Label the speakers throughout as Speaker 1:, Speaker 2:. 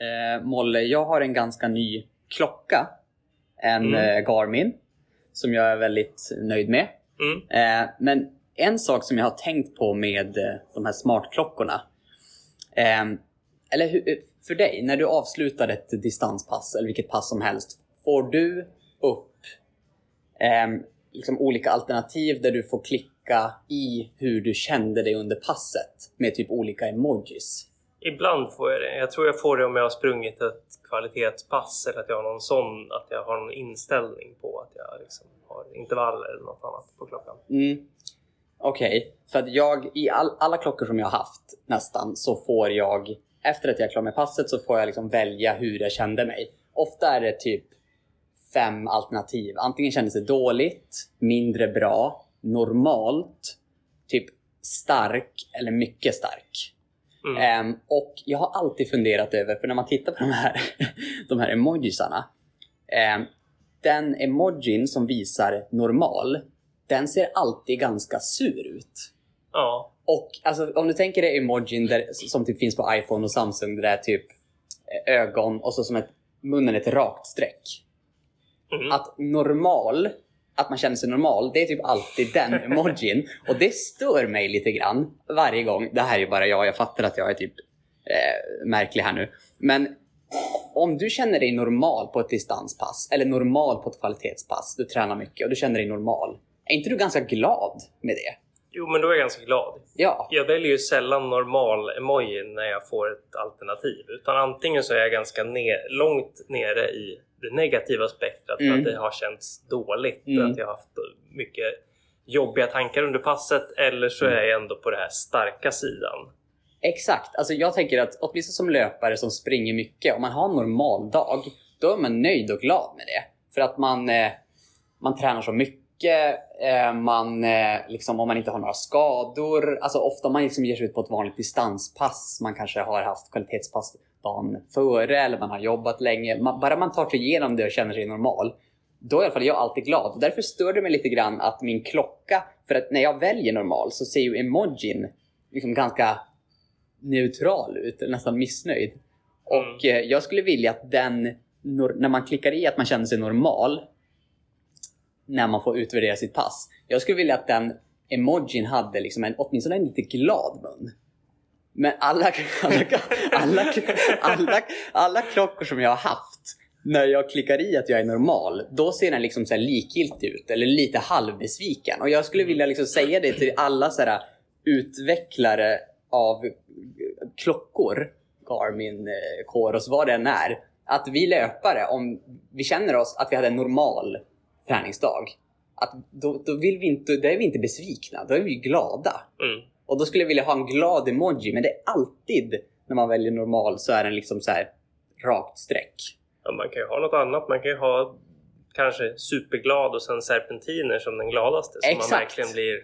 Speaker 1: Eh, Molle, jag har en ganska ny klocka. En
Speaker 2: Mm.
Speaker 1: eh, Garmin. Som jag är väldigt nöjd med.
Speaker 2: Mm.
Speaker 1: Eh, men en sak som jag har tänkt på med eh, de här smartklockorna. Eh, eller hur, för dig, när du avslutar ett distanspass eller vilket pass som helst. Får du upp eh, liksom olika alternativ där du får klicka i hur du kände dig under passet med typ olika emojis?
Speaker 2: Ibland får jag det. Jag tror jag får det om jag har sprungit ett kvalitetspass eller att jag har någon sån, att jag har någon inställning på att jag liksom har intervaller eller något annat på klockan.
Speaker 1: Mm. Okej, för att jag i all, alla klockor som jag har haft nästan så får jag efter att jag är klar med passet så får jag liksom välja hur jag kände mig. Ofta är det typ fem alternativ. Antingen kändes det dåligt, mindre bra, normalt, typ stark eller mycket stark.
Speaker 2: Mm.
Speaker 1: Ehm, och jag har alltid funderat över, för när man tittar på de här, de här emojisarna. ehm, den emojin som visar normal, den ser alltid ganska sur ut.
Speaker 2: Ja.
Speaker 1: Och alltså, om du tänker dig emojin där, som typ finns på iPhone och Samsung, där det är typ eh, ögon och så som ett, munnen ett rakt streck.
Speaker 2: Mm.
Speaker 1: Att normal, att man känner sig normal, det är typ alltid den emojin. Och det stör mig lite grann varje gång. Det här är ju bara jag, jag fattar att jag är typ eh, märklig här nu. Men om du känner dig normal på ett distanspass, eller normal på ett kvalitetspass, du tränar mycket och du känner dig normal. Är inte du ganska glad med det?
Speaker 2: Jo, men då är jag ganska glad.
Speaker 1: Ja.
Speaker 2: Jag väljer ju sällan normal emoji när jag får ett alternativ. Utan antingen så är jag ganska ner, långt nere i det negativa spektrat för
Speaker 1: Mm.
Speaker 2: att det har känts dåligt.
Speaker 1: Mm.
Speaker 2: Att jag har haft mycket jobbiga tankar under passet. Eller så
Speaker 1: Mm.
Speaker 2: är jag ändå på den här starka sidan.
Speaker 1: Exakt. Alltså jag tänker att åtminstone som löpare som springer mycket, om man har en normal dag, då är man nöjd och glad med det. För att man, eh, man tränar så mycket, man, eh, liksom, om man inte har några skador. Alltså ofta om man liksom ger sig ut på ett vanligt distanspass, man kanske har haft kvalitetspass dagen före eller man har jobbat länge. Man, bara man tar sig igenom det och känner sig normal, då är i alla fall jag alltid glad. Och därför stör det mig lite grann att min klocka, för att när jag väljer normal så ser ju emojin liksom ganska neutral ut, eller nästan missnöjd. Och eh, jag skulle vilja att den, när man klickar i att man känner sig normal, när man får utvärdera sitt pass. Jag skulle vilja att den emojin hade liksom en, åtminstone en lite glad mun. Men alla, alla, alla, alla, alla klockor som jag har haft, när jag klickar i att jag är normal, då ser den liksom så här likgiltig ut eller lite halvbesviken. Och jag skulle vilja liksom säga det till alla så här utvecklare av klockor, Garmin, eh, Coros, vad det än är. Att vi löpare, om vi känner oss att vi hade en normal träningsdag, att då, då, vill vi inte, då är vi inte besvikna, då är vi glada.
Speaker 2: Mm.
Speaker 1: Och då skulle jag vilja ha en glad emoji, men det är alltid när man väljer normal så är den liksom så här rakt streck.
Speaker 2: Ja, man kan ju ha något annat. Man kan ju ha kanske superglad och sen serpentiner som den gladaste. Så man
Speaker 1: Exakt.
Speaker 2: verkligen blir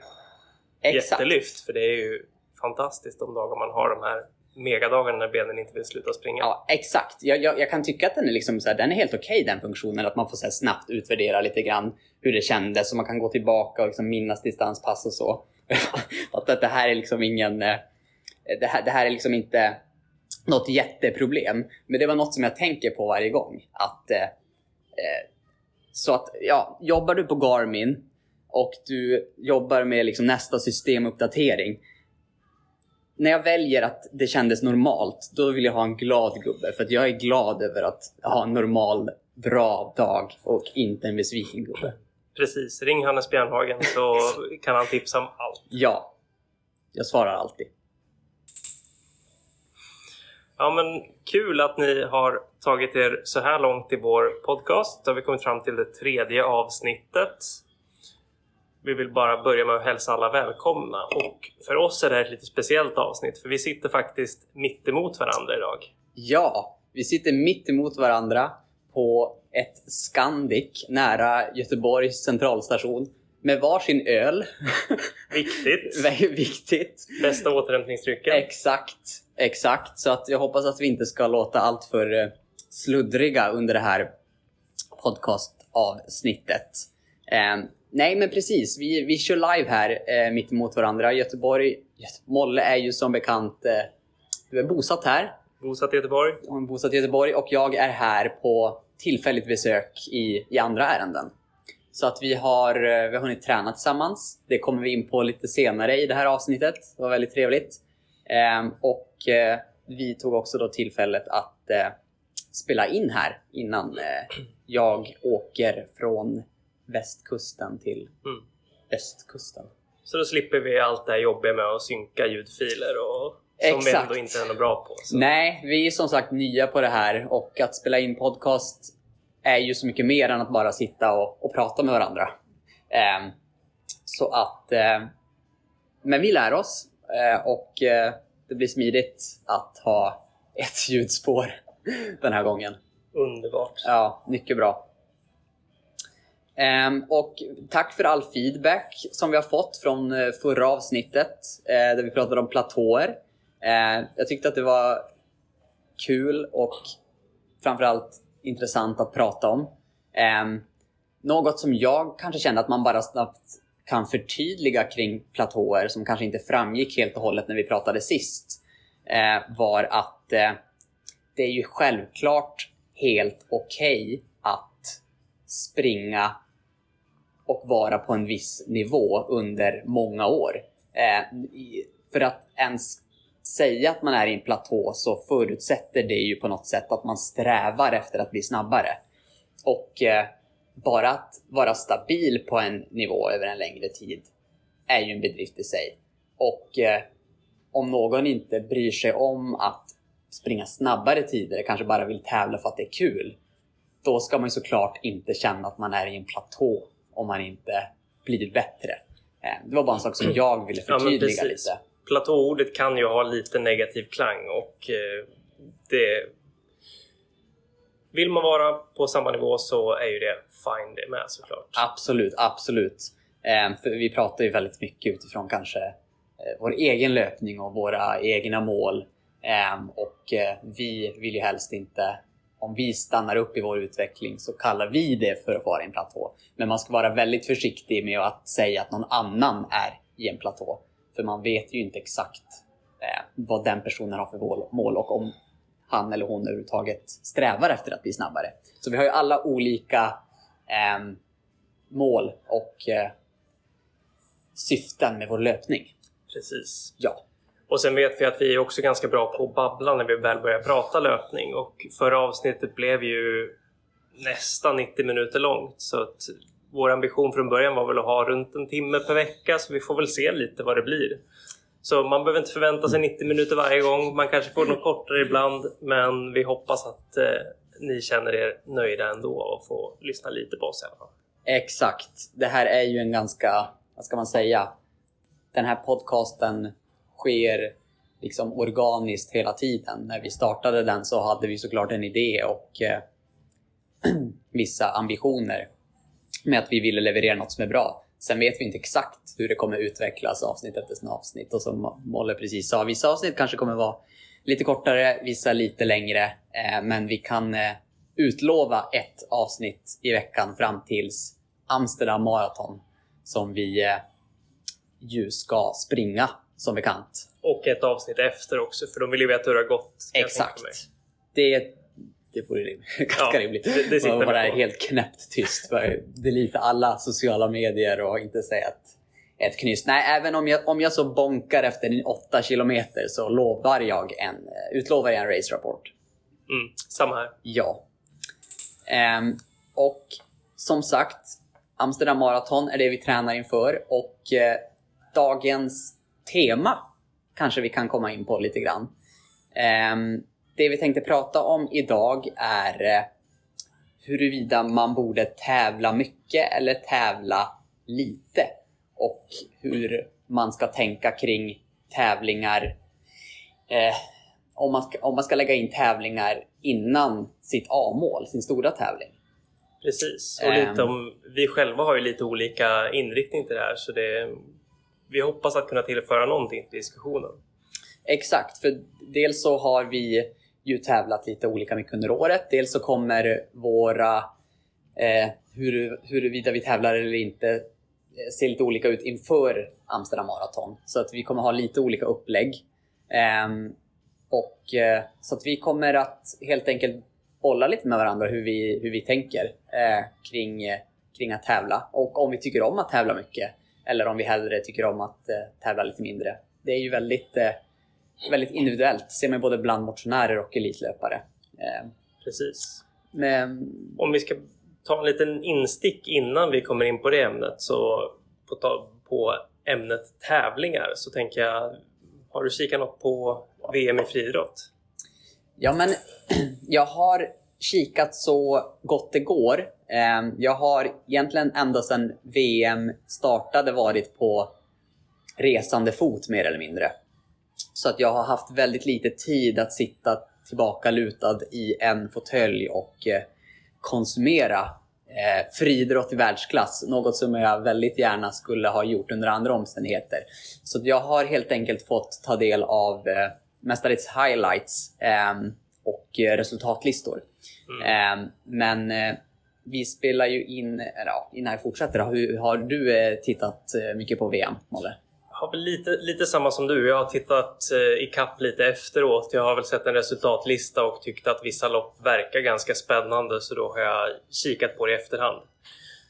Speaker 1: Exakt.
Speaker 2: jättelyft. För det är ju fantastiskt de dagar man har de här megadagarna när benen inte vill sluta springa.
Speaker 1: Ja, exakt. Jag, jag, jag kan tycka att den är, liksom så här, den är helt okej den funktionen. Att man får så här, snabbt utvärdera lite grann hur det kändes och man kan gå tillbaka och liksom minnas distanspass och så. att, att det här är liksom ingen... Eh, det här, det här är liksom inte något jätteproblem. Men det var något som jag tänker på varje gång. Att, eh, eh så att, ja, jobbar du på Garmin och du jobbar med liksom nästa systemuppdatering. När jag väljer att det kändes normalt, då vill jag ha en glad gubbe. För jag är glad över att ha en normal, bra dag och inte en besviken gubbe.
Speaker 2: Precis, ring Hannes Bjärnhagen så kan han tipsa om allt.
Speaker 1: Ja, jag svarar alltid.
Speaker 2: Ja men kul att ni har tagit er så här långt i vår podcast. Då har vi kommit fram till det tredje avsnittet. Vi vill bara börja med att hälsa alla välkomna och för oss är det här ett lite speciellt avsnitt för vi sitter faktiskt mitt emot varandra idag.
Speaker 1: Ja, vi sitter mitt emot varandra på ett Scandic nära Göteborgs centralstation med varsin öl.
Speaker 2: Viktigt!
Speaker 1: Viktigt.
Speaker 2: Bästa återhämtningsdrycken.
Speaker 1: Exakt, exakt. Så att jag hoppas att vi inte ska låta allt för eh, sluddriga under det här podcastavsnittet. Eh, nej, men precis. Vi, vi kör live här eh, mitt emot varandra. Göteborg, Göte- Molle är ju som bekant, eh, du är bosatt här.
Speaker 2: bosatt i Göteborg.
Speaker 1: Är bosatt i Göteborg och jag är här på tillfälligt besök i, i andra ärenden. Så att vi har, eh, vi har hunnit träna tillsammans. Det kommer vi in på lite senare i det här avsnittet. Det var väldigt trevligt. Ehm, och eh, vi tog också då tillfället att eh, spela in här innan eh, jag åker från västkusten till
Speaker 2: Mm.
Speaker 1: östkusten.
Speaker 2: Så då slipper vi allt det här jobbiga med att synka ljudfiler och som vi
Speaker 1: Exakt.
Speaker 2: ändå inte är något bra på. Så.
Speaker 1: Nej, vi är som sagt nya på det här och att spela in podcast är ju så mycket mer än att bara sitta och, och prata med varandra. Ehm, så att... Eh, men vi lär oss eh, och eh, det blir smidigt att ha ett ljudspår den här gången.
Speaker 2: Underbart.
Speaker 1: Ja, mycket bra. Ehm, och tack för all feedback som vi har fått från eh, förra avsnittet eh, där vi pratade om platåer. Ehm, jag tyckte att det var kul och framförallt intressant att prata om. Ehm, något som jag kanske kände att man bara snabbt kan förtydliga kring platåer som kanske inte framgick helt och hållet när vi pratade sist eh, var att det är ju självklart helt okej att springa och vara på en viss nivå under många år. Eh, för att ens säga att man är i en platå så förutsätter det ju på något sätt att man strävar efter att bli snabbare. Och eh, bara att vara stabil på en nivå över en längre tid är ju en bedrift i sig. Och eh, om någon inte bryr sig om att springa snabbare tider, kanske bara vill tävla för att det är kul, då ska man ju såklart inte känna att man är i en platå om man inte blir bättre. Eh, Det var bara en sak som jag ville
Speaker 2: Ja,
Speaker 1: förtydliga
Speaker 2: precis.
Speaker 1: lite.
Speaker 2: Platåordet kan ju ha lite negativ klang och eh, det... Vill man vara på samma nivå så är ju det fine det med såklart.
Speaker 1: Absolut, absolut. Eh, för vi pratar ju väldigt mycket utifrån kanske vår egen löpning och våra egna mål. Och vi vill ju helst inte, om vi stannar upp i vår utveckling så kallar vi det för att vara i en platå. Men man ska vara väldigt försiktig med att säga att någon annan är i en platå. För man vet ju inte exakt eh, vad den personen har för mål- och om han eller hon överhuvudtaget strävar efter att bli snabbare. Så vi har ju alla olika ehm, mål och eh, syften med vår löpning.
Speaker 2: Precis.
Speaker 1: Ja,
Speaker 2: och sen vet vi att vi är också ganska bra på att babbla när vi väl börjar prata löpning och förra avsnittet blev ju nästan 90 minuter långt så att vår ambition från början var väl att ha runt en timme per vecka så vi får väl se lite vad det blir. Så man behöver inte förvänta sig 90 minuter varje gång. Man kanske får något kortare ibland men vi hoppas att eh, ni känner er nöjda ändå och får lyssna lite på oss i alla fall.
Speaker 1: exakt. Det här är ju en ganska, vad ska man säga? Den här podcasten sker liksom organiskt hela tiden. När vi startade den så hade vi såklart en idé och eh, vissa ambitioner med att vi ville leverera något som är bra. Sen vet vi inte exakt hur det kommer utvecklas avsnitt efter avsnitt. Och som Molle precis sa, vissa avsnitt kanske kommer vara lite kortare, vissa lite längre. Eh, men vi kan eh, utlova ett avsnitt i veckan fram tills Amsterdam Marathon som vi eh, ju ska springa som bekant.
Speaker 2: Och ett avsnitt efter också för de vill ju veta hur det har gått.
Speaker 1: Exakt. Det, det vore ganska
Speaker 2: Ja,
Speaker 1: rimligt.
Speaker 2: det- det
Speaker 1: Man
Speaker 2: på.
Speaker 1: helt knäppt tyst. Delita alla sociala medier och inte säga ett, ett knyst. Nej, även om jag, om jag så bonkar efter åtta kilometer så lovar jag en, eh, utlovar jag en race-rapport.
Speaker 2: Mm, samma här.
Speaker 1: Ja. Ehm, och som sagt, Amsterdam Marathon är det vi tränar inför och eh, dagens tema kanske vi kan komma in på lite grann. Ehm, det vi tänkte prata om idag är eh, huruvida man borde tävla mycket eller tävla lite och hur man ska tänka kring tävlingar eh, om, man ska, om man ska lägga in tävlingar innan sitt A-mål, sin stora tävling.
Speaker 2: Precis. Och
Speaker 1: Ehm.
Speaker 2: lite om, vi själva har ju lite olika inriktning till det här så det, vi hoppas att kunna tillföra någonting till diskussionen.
Speaker 1: Exakt, för dels så har vi ju tävlat lite olika mycket under året. Dels så kommer våra, eh, hur, huruvida vi tävlar eller inte, eh, se lite olika ut inför Amsterdam Marathon. Så att vi kommer ha lite olika upplägg. Eh, Och, eh, så att vi kommer att helt enkelt bolla lite med varandra hur vi, hur vi tänker eh, kring, eh, kring att tävla. Och om vi tycker om att tävla mycket eller om vi hellre tycker om att eh, tävla lite mindre. Det är ju väldigt, eh, väldigt individuellt. ser man både bland motionärer och elitlöpare. Eh,
Speaker 2: Precis.
Speaker 1: men,
Speaker 2: Om vi ska ta en liten instick innan vi kommer in på det ämnet så på, ta, på ämnet tävlingar så tänker jag Har du kikat något på VM i friidrott?
Speaker 1: Ja, men jag har kikat så gott det går. Eh, Jag har egentligen ända sedan VM startade varit på resande fot mer eller mindre. Så att jag har haft väldigt lite tid att sitta tillbaka lutad i en fåtölj och eh, konsumera eh, friidrott i världsklass. Något som jag väldigt gärna skulle ha gjort under andra omständigheter. Så jag har helt enkelt fått ta del av eh, mestadels highlights ehm, och eh, resultatlistor. Ehm, men vi spelar ju in, ja, innan jag fortsätter, hur, har du eh, tittat eh, mycket på VM, Molle?
Speaker 2: Jag har väl lite, lite samma som du. Jag har tittat eh, ikapp lite efteråt. Jag har väl sett en resultatlista och tyckt att vissa lopp verkar ganska spännande så då har jag kikat på det i efterhand.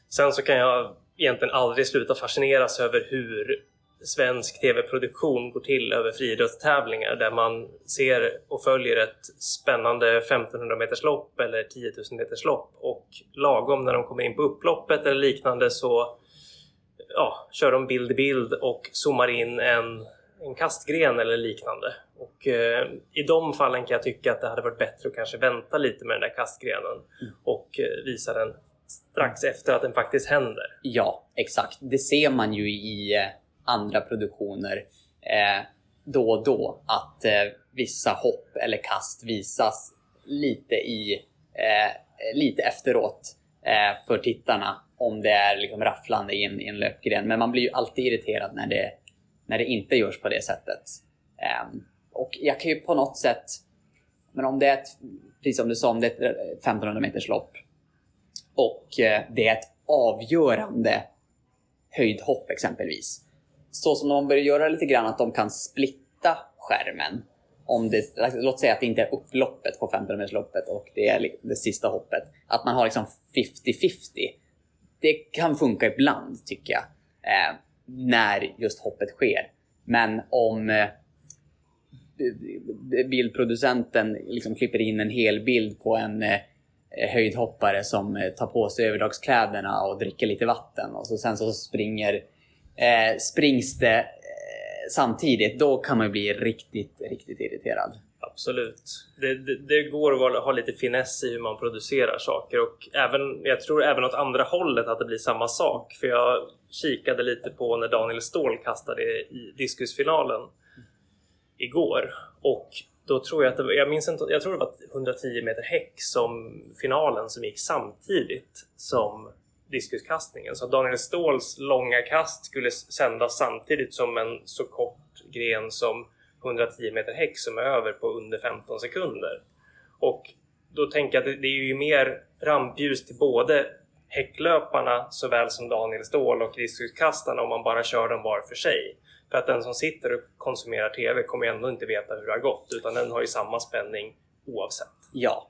Speaker 2: Sen så kan jag egentligen aldrig sluta fascineras över hur svensk tv-produktion går till över friidrottstävlingar där man ser och följer ett spännande 1500 meters lopp eller 10 000 meters lopp och lagom när de kommer in på upploppet eller liknande så ja, kör de bild i bild och zoomar in en, en kastgren eller liknande. Och eh, I de fallen kan jag tycka att det hade varit bättre att kanske vänta lite med den där kastgrenen och eh, visa den strax efter att den faktiskt händer.
Speaker 1: Ja, exakt. Det ser man ju i eh, andra produktioner eh, då och då att eh, vissa hopp eller kast visas lite i eh, lite efteråt eh, för tittarna om det är liksom rafflande i en, i en löpgren. Men man blir ju alltid irriterad när det, när det inte görs på det sättet. Ehm, och jag kan ju på något sätt, men om det är ett, precis som du sa, om det är ett 1500 meters lopp och eh, det är ett avgörande höjdhopp exempelvis. Så som de börjar göra lite grann att de kan splitta skärmen. Om det, låt säga att det inte är upploppet på 1500 metersloppet och det är det sista hoppet. Att man har liksom 50-50. Det kan funka ibland tycker jag. Eh, när just hoppet sker. Men om eh, bildproducenten liksom klipper in en hel bild på en eh, höjdhoppare som eh, tar på sig överdragskläderna och dricker lite vatten och så, sen så springer eh, springs det eh, samtidigt. Då kan man ju bli riktigt, riktigt irriterad.
Speaker 2: Absolut. Det, det, det går att ha lite finess i hur man producerar saker och även, jag tror även åt andra hållet att det blir samma sak. För jag kikade lite på när Daniel Ståhl kastade i diskusfinalen igår och då tror jag att det, var- jag minns inte, jag tror det var 110 meter häck som finalen som gick samtidigt som diskuskastningen. Så Daniel Ståhls långa kast skulle sändas samtidigt som en så kort gren som 110 meter häck som är över på under 15 sekunder. Och då tänker jag att det, är ju mer rampljus till både häcklöparna såväl som Daniel Ståhl och diskuskastarna om man bara kör dem var för sig. För att den som sitter och konsumerar TV kommer ändå inte veta hur det har gått utan den har ju samma spänning oavsett.
Speaker 1: Ja.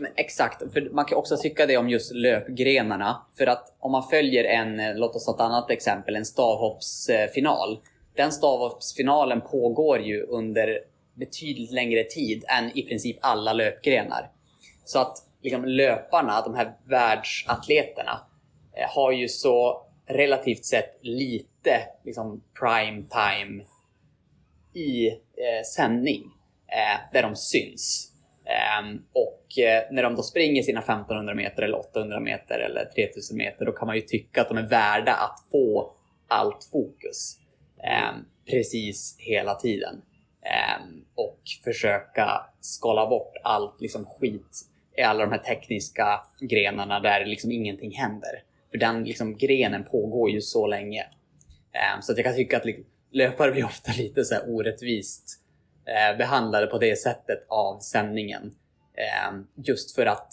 Speaker 1: Men exakt, för man kan också tycka det om just löpgrenarna. För att om man följer en, eh, låt oss ta ett annat exempel, en stavhoppsfinal. Den stavhoppsfinalen pågår ju under betydligt längre tid än i princip alla löpgrenar. Så att liksom, löparna, de här världsatleterna, eh, har ju så relativt sett lite liksom, prime time i eh, sändning eh, där de syns. Ehm, och eh, när de då springer sina 1500 meter eller 800 meter eller 3000 meter då kan man ju tycka att de är värda att få allt fokus. Ehm, precis hela tiden. Ehm, och försöka skala bort allt liksom skit i alla de här tekniska grenarna där liksom ingenting händer. För den liksom grenen pågår ju så länge. Så att jag kan tycka att löpare blir ofta lite så här orättvist eh, behandlade på det sättet av sändningen. Eh, just för att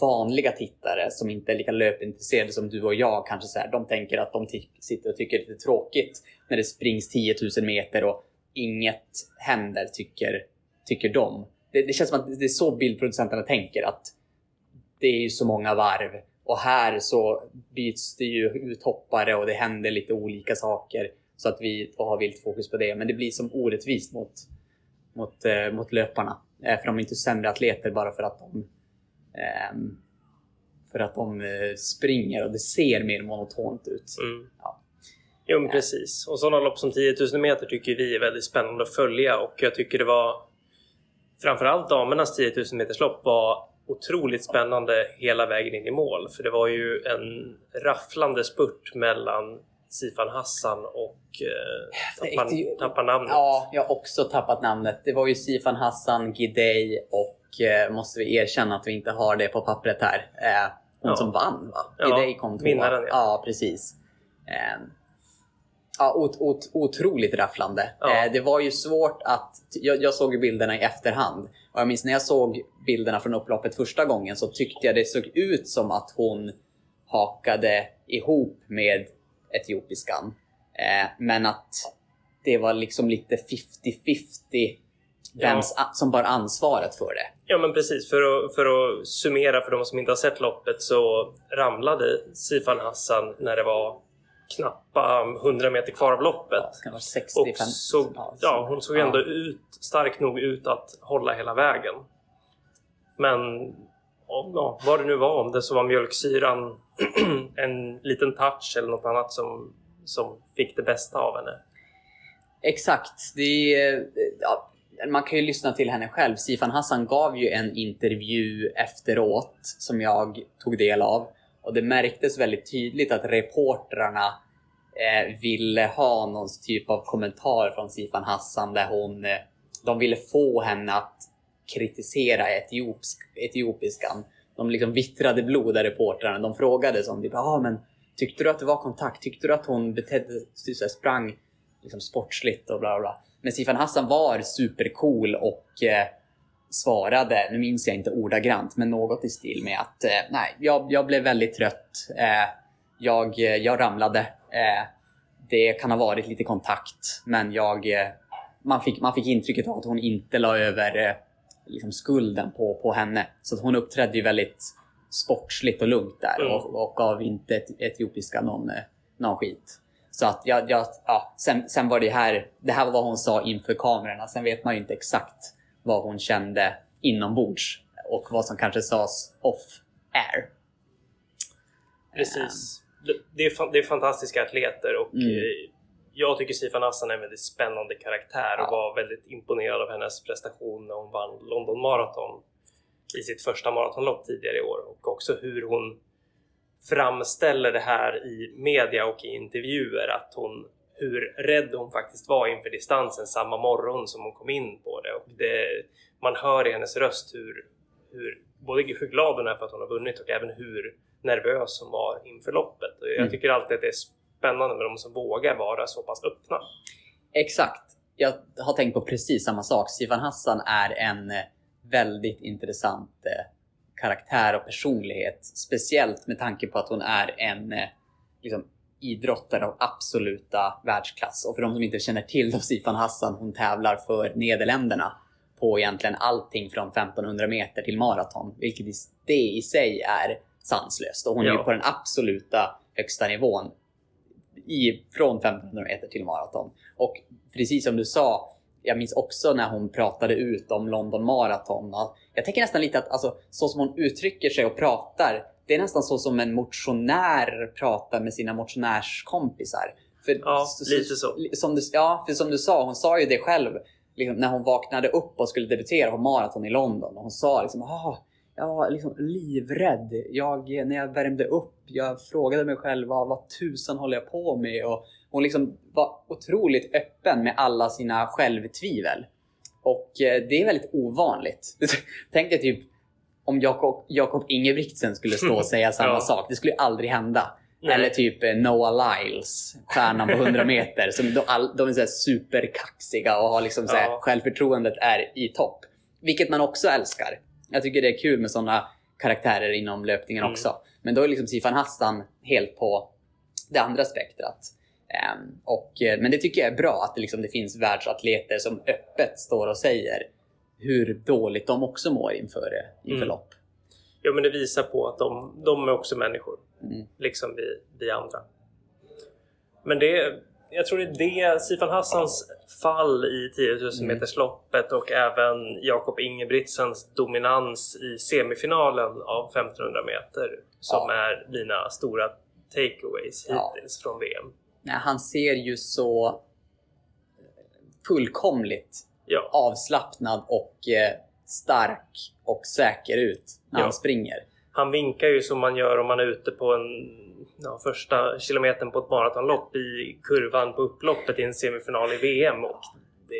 Speaker 1: vanliga tittare som inte är lika löpintresserade som du och jag kanske så här, de tänker att de sitter och tycker det är tråkigt när det springs 10 000 meter och inget händer, tycker tycker de. Det, det känns som att det är så bildproducenterna tänker att det är ju så många varv och här så byts det ju ut hoppare och det händer lite olika saker så att vi har vilt fokus på det. Men det blir som orättvist mot, mot, eh, mot löparna. Eh, för de är inte sämre atleter bara för att de eh, för att de eh, springer och det ser mer monotont ut.
Speaker 2: Mm.
Speaker 1: Ja.
Speaker 2: Jo, men precis. Och sådana lopp som 10 000 meter tycker vi är väldigt spännande att följa och jag tycker det var framförallt damernas 10 000 meters lopp var otroligt spännande hela vägen in i mål. För det var ju en rafflande spurt mellan Sifan Hassan och eh, tappar, tappar namnet.
Speaker 1: Ja, jag har också tappat namnet. Det var ju Sifan Hassan, Gidey och eh, måste vi erkänna att vi inte har det på pappret här. Eh, hon
Speaker 2: Ja.
Speaker 1: som vann va?
Speaker 2: Ja,
Speaker 1: Gidey kom tvåa.
Speaker 2: vinnaren, ja.
Speaker 1: ja. precis. Eh, ja, ot, ot, otroligt rafflande.
Speaker 2: Ja.
Speaker 1: Eh, det var ju svårt att... Jag, jag såg ju bilderna i efterhand. Och jag minns när jag såg bilderna från upploppet första gången så tyckte jag det såg ut som att hon hakade ihop med etiopiskan. Eh, men att det var liksom lite 50-50 vem som bar ansvaret för det.
Speaker 2: Ja men precis, för att, för att summera för de som inte har sett loppet så ramlade Sifan Hassan när det var knappa 100 meter kvar av loppet.
Speaker 1: Ja, det kan vara 60
Speaker 2: Och
Speaker 1: 50,
Speaker 2: såg, ja, hon såg ändå ut, stark nog ut att hålla hela vägen. Men ja, vad det nu var, om det så var mjölksyran, en liten touch eller något annat som, som fick det bästa av henne.
Speaker 1: Exakt. Det är, ja, man kan ju lyssna till henne själv. Sifan Hassan gav ju en intervju efteråt som jag tog del av. Och det märktes väldigt tydligt att reportrarna eh, ville ha någon typ av kommentar från Sifan Hassan där hon... Eh, de ville få henne att kritisera etiopisk, etiopiskan. De liksom vittrade blod där reportrarna. De frågade som typ, ah, men tyckte du att det var kontakt? Tyckte du att hon betedde sig så här, sprang liksom sportsligt och bla bla. Men Sifan Hassan var supercool och eh, svarade, nu minns jag inte ordagrant, men något i stil med att eh, nej, jag, jag blev väldigt trött. Eh, jag, eh, jag ramlade. Eh, det kan ha varit lite kontakt, men jag, eh, man, fick, man fick intrycket av att hon inte la över eh, liksom skulden på, på henne. Så att hon uppträdde ju väldigt sportsligt och lugnt där
Speaker 2: Mm.
Speaker 1: och, och gav inte et, etiopiska någon, eh, någon skit. Så att jag, jag, ja, sen, sen var det här, det här var vad hon sa inför kamerorna. Sen vet man ju inte exakt vad hon kände inombords och vad som kanske sades off air.
Speaker 2: Precis. Det- Det är, det är fantastiska atleter och
Speaker 1: Mm.
Speaker 2: Jag tycker Sifan Hassan är en väldigt spännande karaktär och
Speaker 1: Ja.
Speaker 2: var väldigt imponerad av hennes prestation när hon vann London Marathon i sitt första maratonlopp tidigare i år och också hur hon framställer det här i media och i intervjuer att hon hur rädd hon faktiskt var inför distansen samma morgon som hon kom in på det. Och det man hör i hennes röst hur, hur, både hur glad hon är för att hon har vunnit och även hur nervös hon var inför loppet. Och jag
Speaker 1: Mm.
Speaker 2: tycker alltid att det är spännande med de som vågar vara så pass öppna.
Speaker 1: Exakt. Jag har tänkt på precis samma sak. Sifan Hassan är en eh, väldigt intressant eh, karaktär och personlighet. Speciellt med tanke på att hon är en eh, liksom, idrottare av absoluta världsklass. Och för de som inte känner till då Sifan Hassan, hon tävlar för Nederländerna på egentligen allting från 1500 meter till maraton. Vilket det i sig är sanslöst. Och hon är ju
Speaker 2: Ja.
Speaker 1: på den absoluta högsta nivån i, från 1500 meter till maraton. Och precis som du sa, jag minns också när hon pratade ut om London Marathon. Jag tänker nästan lite att alltså, så som hon uttrycker sig och pratar, det är nästan så som en motionär pratar med sina motionärskompisar. För,
Speaker 2: Ja, lite så.
Speaker 1: Som du, ja, för som du sa, hon sa ju det själv liksom, när hon vaknade upp och skulle debutera på maraton i London. Och hon sa liksom, ah, jag liksom livrädd. Jag, när jag värmde upp, jag frågade mig själv vad, vad tusan håller jag på med? Och hon liksom var otroligt öppen med alla sina självtvivel. Och eh, det är väldigt ovanligt. Tänk dig typ om Jakob, Jakob Ingebrigtsen skulle stå och säga samma
Speaker 2: Ja.
Speaker 1: sak. Det skulle ju aldrig hända.
Speaker 2: Nej.
Speaker 1: Eller typ eh, Noah Lyles, stjärnan på 100 meter. Som de, all, de är så superkaxiga och har liksom så här,
Speaker 2: Ja.
Speaker 1: självförtroendet är i topp. Vilket man också älskar. Jag tycker det är kul med sådana karaktärer inom löpningen
Speaker 2: Mm.
Speaker 1: också. Men då är liksom Sifan Hassan helt på det andra spektrat. Ehm, och, eh, men det tycker jag är bra att det, liksom, det finns världsatleter som öppet står och säger hur dåligt de också mår inför, inför
Speaker 2: Mm.
Speaker 1: lopp.
Speaker 2: Ja, men det visar på att de, de är också människor.
Speaker 1: Mm.
Speaker 2: Liksom vi, vi andra. Men det, jag tror det är det, Sifan Hassans fall i 10 000
Speaker 1: Mm.
Speaker 2: metersloppet och även Jakob Ingebrigtsens dominans i semifinalen av 1500 meter som
Speaker 1: Ja.
Speaker 2: är mina stora takeaways
Speaker 1: Ja.
Speaker 2: hittills från VM.
Speaker 1: Nej, han ser ju så fullkomligt
Speaker 2: Ja,
Speaker 1: avslappnad och eh, stark och säker ut när
Speaker 2: Ja.
Speaker 1: han springer.
Speaker 2: han vinkar ju som man gör om man är ute på en ja, första kilometern på ett maratonlopp i kurvan på upploppet i en semifinal i VM. Och det,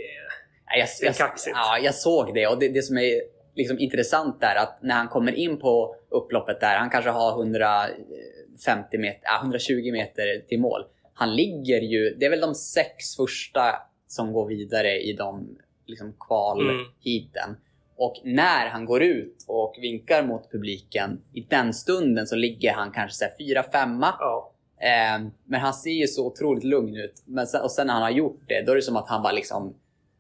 Speaker 1: jag,
Speaker 2: Det är
Speaker 1: jag,
Speaker 2: kaxigt.
Speaker 1: ja, jag såg det och det, det som är liksom intressant är att när han kommer in på upploppet där, han kanske har 150 meter, ja, 120 meter till mål. Han ligger ju, det är väl de sex första som går vidare i de liksom kvalheaten. Och när han går ut och vinkar mot publiken, i den stunden så ligger han kanske så fyra, femma.
Speaker 2: ja,
Speaker 1: Eh, men han ser ju så otroligt lugn ut. Men sen, och sen när han har gjort det, då är det som att han bara liksom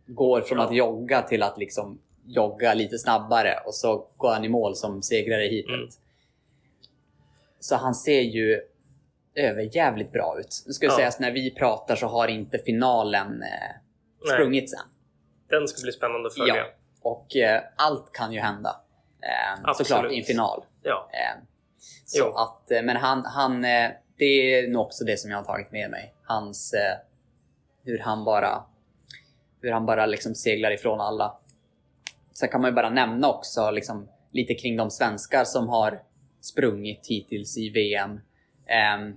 Speaker 1: går från
Speaker 2: Ja.
Speaker 1: att jogga till att liksom jogga lite snabbare och så går han i mål som segrare i heatet.
Speaker 2: Mm.
Speaker 1: Så han ser ju över jävligt bra ut. Nu ska
Speaker 2: Ja.
Speaker 1: säga att när vi pratar så har inte finalen eh,
Speaker 2: Nej.
Speaker 1: sprungits än.
Speaker 2: den ska bli spännande att följa.
Speaker 1: Ja. Och eh, allt kan ju hända. Eh, såklart i en final.
Speaker 2: Ja.
Speaker 1: Eh, så
Speaker 2: Jo.
Speaker 1: att, eh, men han, han, eh, det är nog också det som jag har tagit med mig. Hans, eh, hur han bara, hur han bara liksom seglar ifrån alla. Sen kan man ju bara nämna också liksom, lite kring de svenskar som har sprungit hittills i VM. Ehm,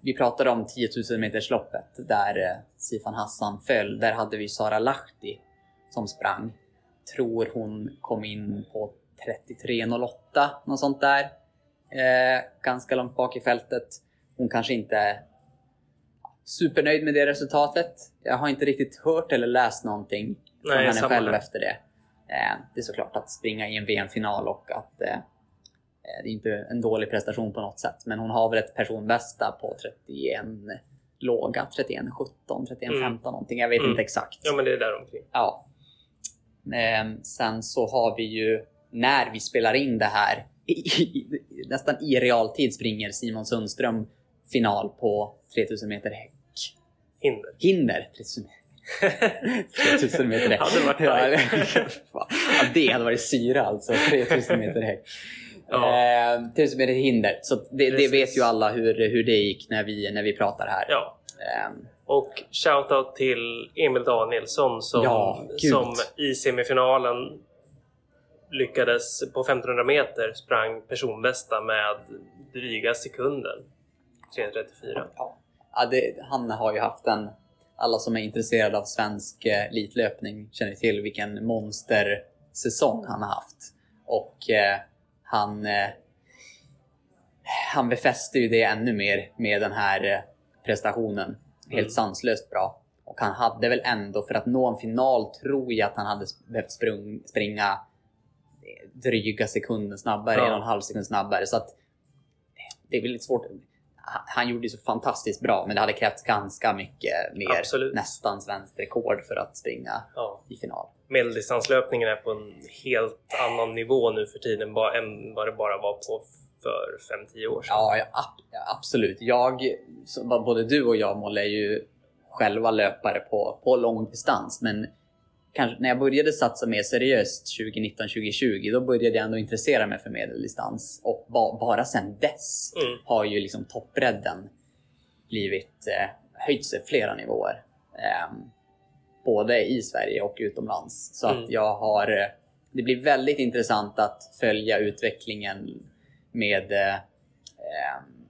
Speaker 1: vi pratade om 10 000 meters loppet där Sifan Hassan föll. Där hade vi Sara Lahti som sprang. Tror hon kom in på 33.08, något sånt där. Eh, ganska långt bak i fältet. Hon kanske inte är supernöjd med det resultatet. Jag har inte riktigt hört eller läst någonting från henne själv
Speaker 2: här.
Speaker 1: efter det. Eh, det är såklart att springa i en VM-final och att eh, eh, det är inte en dålig prestation på något sätt. Men hon har väl ett personbästa på 31 låga, 31, 17, 31,
Speaker 2: Mm.
Speaker 1: 15 någonting. Jag vet
Speaker 2: Mm.
Speaker 1: inte exakt.
Speaker 2: ja, men det är där omkring.
Speaker 1: Ja. Ehm, sen så har vi ju, när vi spelar in det här, i, nästan i realtid springer Simon Sundström final på 3000 meter häck.
Speaker 2: Hinder.
Speaker 1: Hinder! 3000 3000 meter häck.
Speaker 2: Hade varit
Speaker 1: ja, det hade varit syra alltså. 3000 meter häck.
Speaker 2: Ja.
Speaker 1: Ehm, 1000 meter hinder. Så det, det vet ju alla hur, hur det gick när vi, när vi pratar här.
Speaker 2: ja.
Speaker 1: Ehm,
Speaker 2: Och shoutout till Emil Danielsson som,
Speaker 1: Ja,
Speaker 2: som i semifinalen lyckades på 1500 meter sprang personbästa med dryga sekunden. 3.34.
Speaker 1: Ja, ja det, han har ju haft en... Alla som är intresserade av svensk eh, elitlöpning känner till vilken monstersäsong han har haft. Och eh, han, eh, han befäste ju det ännu mer med den här eh, prestationen. Helt
Speaker 2: Mm.
Speaker 1: sanslöst bra. Och han hade väl ändå, för att nå en final, tror jag att han hade behövt sprung, springa eh, dryga sekunden snabbare,
Speaker 2: Ja.
Speaker 1: en och en halv sekund snabbare. Så att eh, det är väl lite svårt. Han- gjorde det så fantastiskt bra, men det hade krävts ganska mycket mer,
Speaker 2: Absolut.
Speaker 1: nästan svenskt rekord för att springa
Speaker 2: Ja.
Speaker 1: i final.
Speaker 2: Medeldistanslöpningen är på en helt annan nivå nu för tiden än vad det bara var på för 5-10 år sedan.
Speaker 1: Ja, ja, ab- ja absolut. Jag, både du och jag Molle är ju själva löpare på, på lång distans, men kanske, när jag började satsa mer seriöst 2019-2020, då började jag ändå intressera mig för medeldistans. Och ba, bara sedan dess
Speaker 2: Mm.
Speaker 1: har ju liksom toppbredden blivit, eh, höjt sig flera nivåer. Ehm, både i Sverige och utomlands. Så
Speaker 2: Mm.
Speaker 1: att jag har... eh, Det blir väldigt intressant att följa utvecklingen med eh, eh,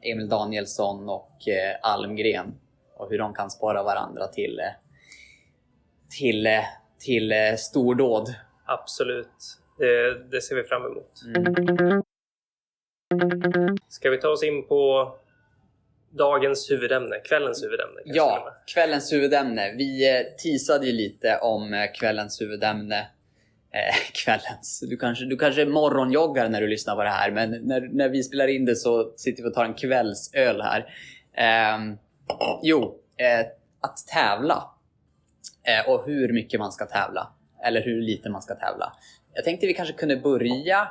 Speaker 1: Emil Danielsson och eh, Almgren och hur de kan spara varandra till, till, till stordåd.
Speaker 2: Absolut. Det, det ser vi fram emot.
Speaker 1: Mm.
Speaker 2: Ska vi ta oss in på dagens huvudämne? Kvällens huvudämne?
Speaker 1: Ja, kvällens huvudämne. Vi teasade ju lite om kvällens huvudämne. Eh, kvällens. Du kanske, du kanske morgonjoggar när du lyssnar på det här, men när, när vi spelar in det så sitter vi och tar en kvällsöl här. Eh, jo, eh, att tävla. Eh, och hur mycket man ska tävla. eller hur lite man ska tävla. Jag tänkte vi kanske kunde börja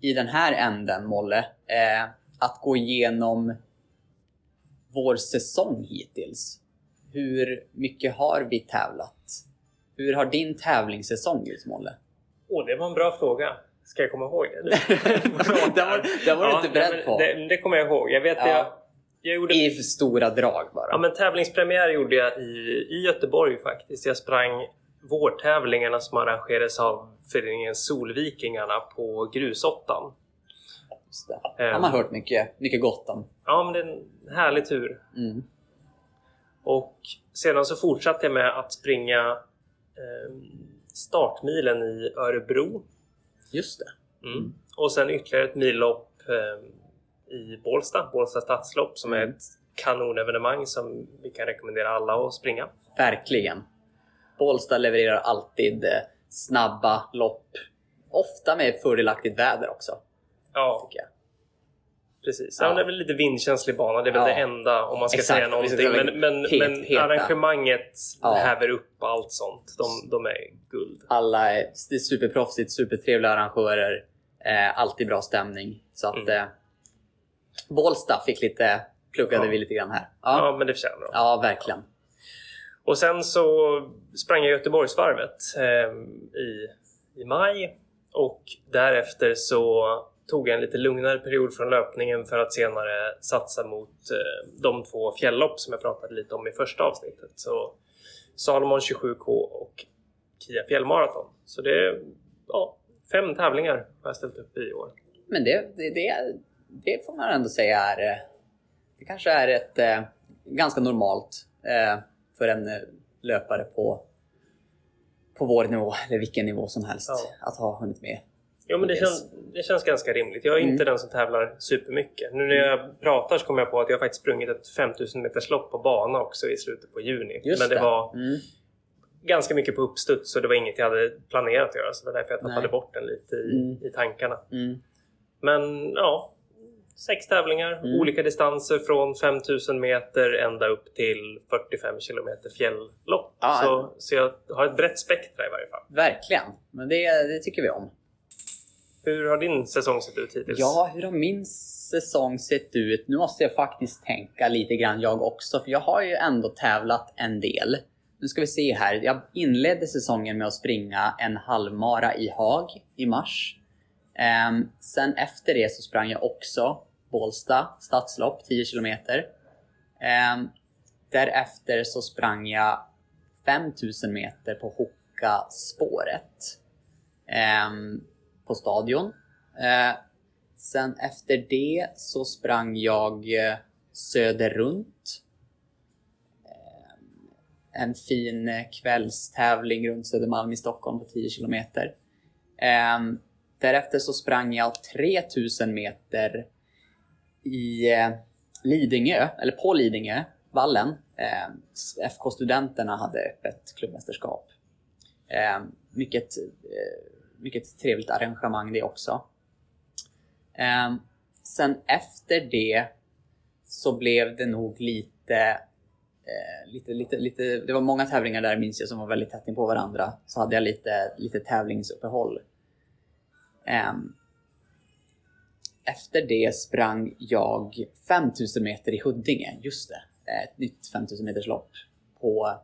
Speaker 1: i den här änden, Molle, eh, att gå igenom vår säsong hittills. Hur mycket har vi tävlat? Hur har din tävlingssäsong ut, Molle?
Speaker 2: Åh, det var en bra fråga. Ska jag komma ihåg det?
Speaker 1: den var, den var du inte beredd på.
Speaker 2: Det, det kommer jag ihåg. Jag vet
Speaker 1: Ja.
Speaker 2: jag, jag gjorde...
Speaker 1: I stora drag bara.
Speaker 2: Ja, men tävlingspremiär gjorde jag i, i Göteborg faktiskt. Jag sprang vårtävlingarna som arrangerades av föreningen Solvikingarna på Grusåttan.
Speaker 1: Just det. har man hört mycket, mycket gott om.
Speaker 2: Ja, men det är en härlig tur.
Speaker 1: Mm.
Speaker 2: Och sedan så fortsatte jag med att springa startmilen i Örebro.
Speaker 1: Just det.
Speaker 2: Mm. Och sen ytterligare ett millopp eh, i Bålsta, Bålsta stadslopp som är
Speaker 1: Mm.
Speaker 2: ett kanonevenemang som vi kan rekommendera alla att springa.
Speaker 1: Verkligen. Bålsta levererar alltid eh, snabba lopp. Ofta med fördelaktigt väder också,
Speaker 2: Ja,
Speaker 1: tycker jag.
Speaker 2: Precis.
Speaker 1: Ja.
Speaker 2: Det är väl lite vindkänslig bana, det är väl
Speaker 1: Ja.
Speaker 2: det enda om man ska
Speaker 1: Exakt,
Speaker 2: säga någonting. Men, men,
Speaker 1: het-
Speaker 2: men
Speaker 1: heta.
Speaker 2: arrangemanget
Speaker 1: Ja.
Speaker 2: häver upp allt sånt. De, de är guld.
Speaker 1: Alla är det är superproffsigt, supertrevliga arrangörer. Eh, alltid bra stämning. Så att
Speaker 2: Mm.
Speaker 1: eh, Bålsta fick lite, pluggade
Speaker 2: Ja.
Speaker 1: vi lite grann här.
Speaker 2: Ja,
Speaker 1: Ja,
Speaker 2: men det förtjänar de.
Speaker 1: ja verkligen.
Speaker 2: Och sen så sprang jag Göteborgsvarvet eh, i, i maj och därefter så tog jag en lite lugnare period från löpningen för att senare satsa mot eh, de två fjälllopp som jag pratade lite om i första avsnittet. Så Salomon 27K och Kia fjällmaraton. Så det är ja, fem tävlingar har jag ställt upp i i år.
Speaker 1: Men det, det, det, det får man ändå säga är... eh, Det kanske är ett eh, ganska normalt eh, för en löpare på, på vår nivå, eller vilken nivå som helst,
Speaker 2: Ja.
Speaker 1: att ha hunnit med.
Speaker 2: Jo, men det känns, det känns ganska rimligt. Jag är inte
Speaker 1: Mm.
Speaker 2: den som tävlar supermycket. Nu när jag pratar så kommer jag på att jag faktiskt sprungit ett 5000 meters lopp på bana också i slutet på juni.
Speaker 1: Just
Speaker 2: men det, var
Speaker 1: Mm.
Speaker 2: ganska mycket på uppstuds så det var inget jag hade planerat att göra. Så det var därför jag tappade
Speaker 1: Nej.
Speaker 2: bort den lite i,
Speaker 1: Mm.
Speaker 2: i tankarna.
Speaker 1: Mm.
Speaker 2: Men ja, sex tävlingar,
Speaker 1: Mm.
Speaker 2: olika distanser från 5000 meter ända upp till 45 kilometer fjälllopp.
Speaker 1: Ja.
Speaker 2: Så, så jag har ett brett spektra i varje fall.
Speaker 1: Verkligen. Men det, det tycker vi om.
Speaker 2: Hur har din säsong sett ut hittills?
Speaker 1: Ja, hur har min säsong sett ut? Nu måste jag faktiskt tänka lite grann jag också, för jag har ju ändå tävlat en del. Nu ska vi se här. Jag inledde säsongen med att springa en halvmara i Haag i mars. Um, sen efter det så sprang jag också Bålsta stadslopp, 10 kilometer. Um, därefter så sprang jag 5000 meter på Hoka-spåret. Um, på stadion. Eh, sen efter det så sprang jag eh, Söder runt. Eh, en fin eh, kvällstävling runt Södermalm i Stockholm på 10 kilometer. Eh, därefter så sprang jag 3000 meter i eh, Lidingö, eller på Lidingö, vallen. Eh, FK Studenterna hade öppet klubbmästerskap. Ehm, eh, mycket, vilket trevligt arrangemang det också. Eh, sen efter det så blev det nog lite, eh, lite, lite, lite, det var många tävlingar där minns jag som var väldigt tätt in på varandra. Så hade jag lite, lite tävlingsuppehåll. Ehm, efter det sprang jag 5000 meter i Huddinge, just det. Ett nytt 5000 meters lopp på...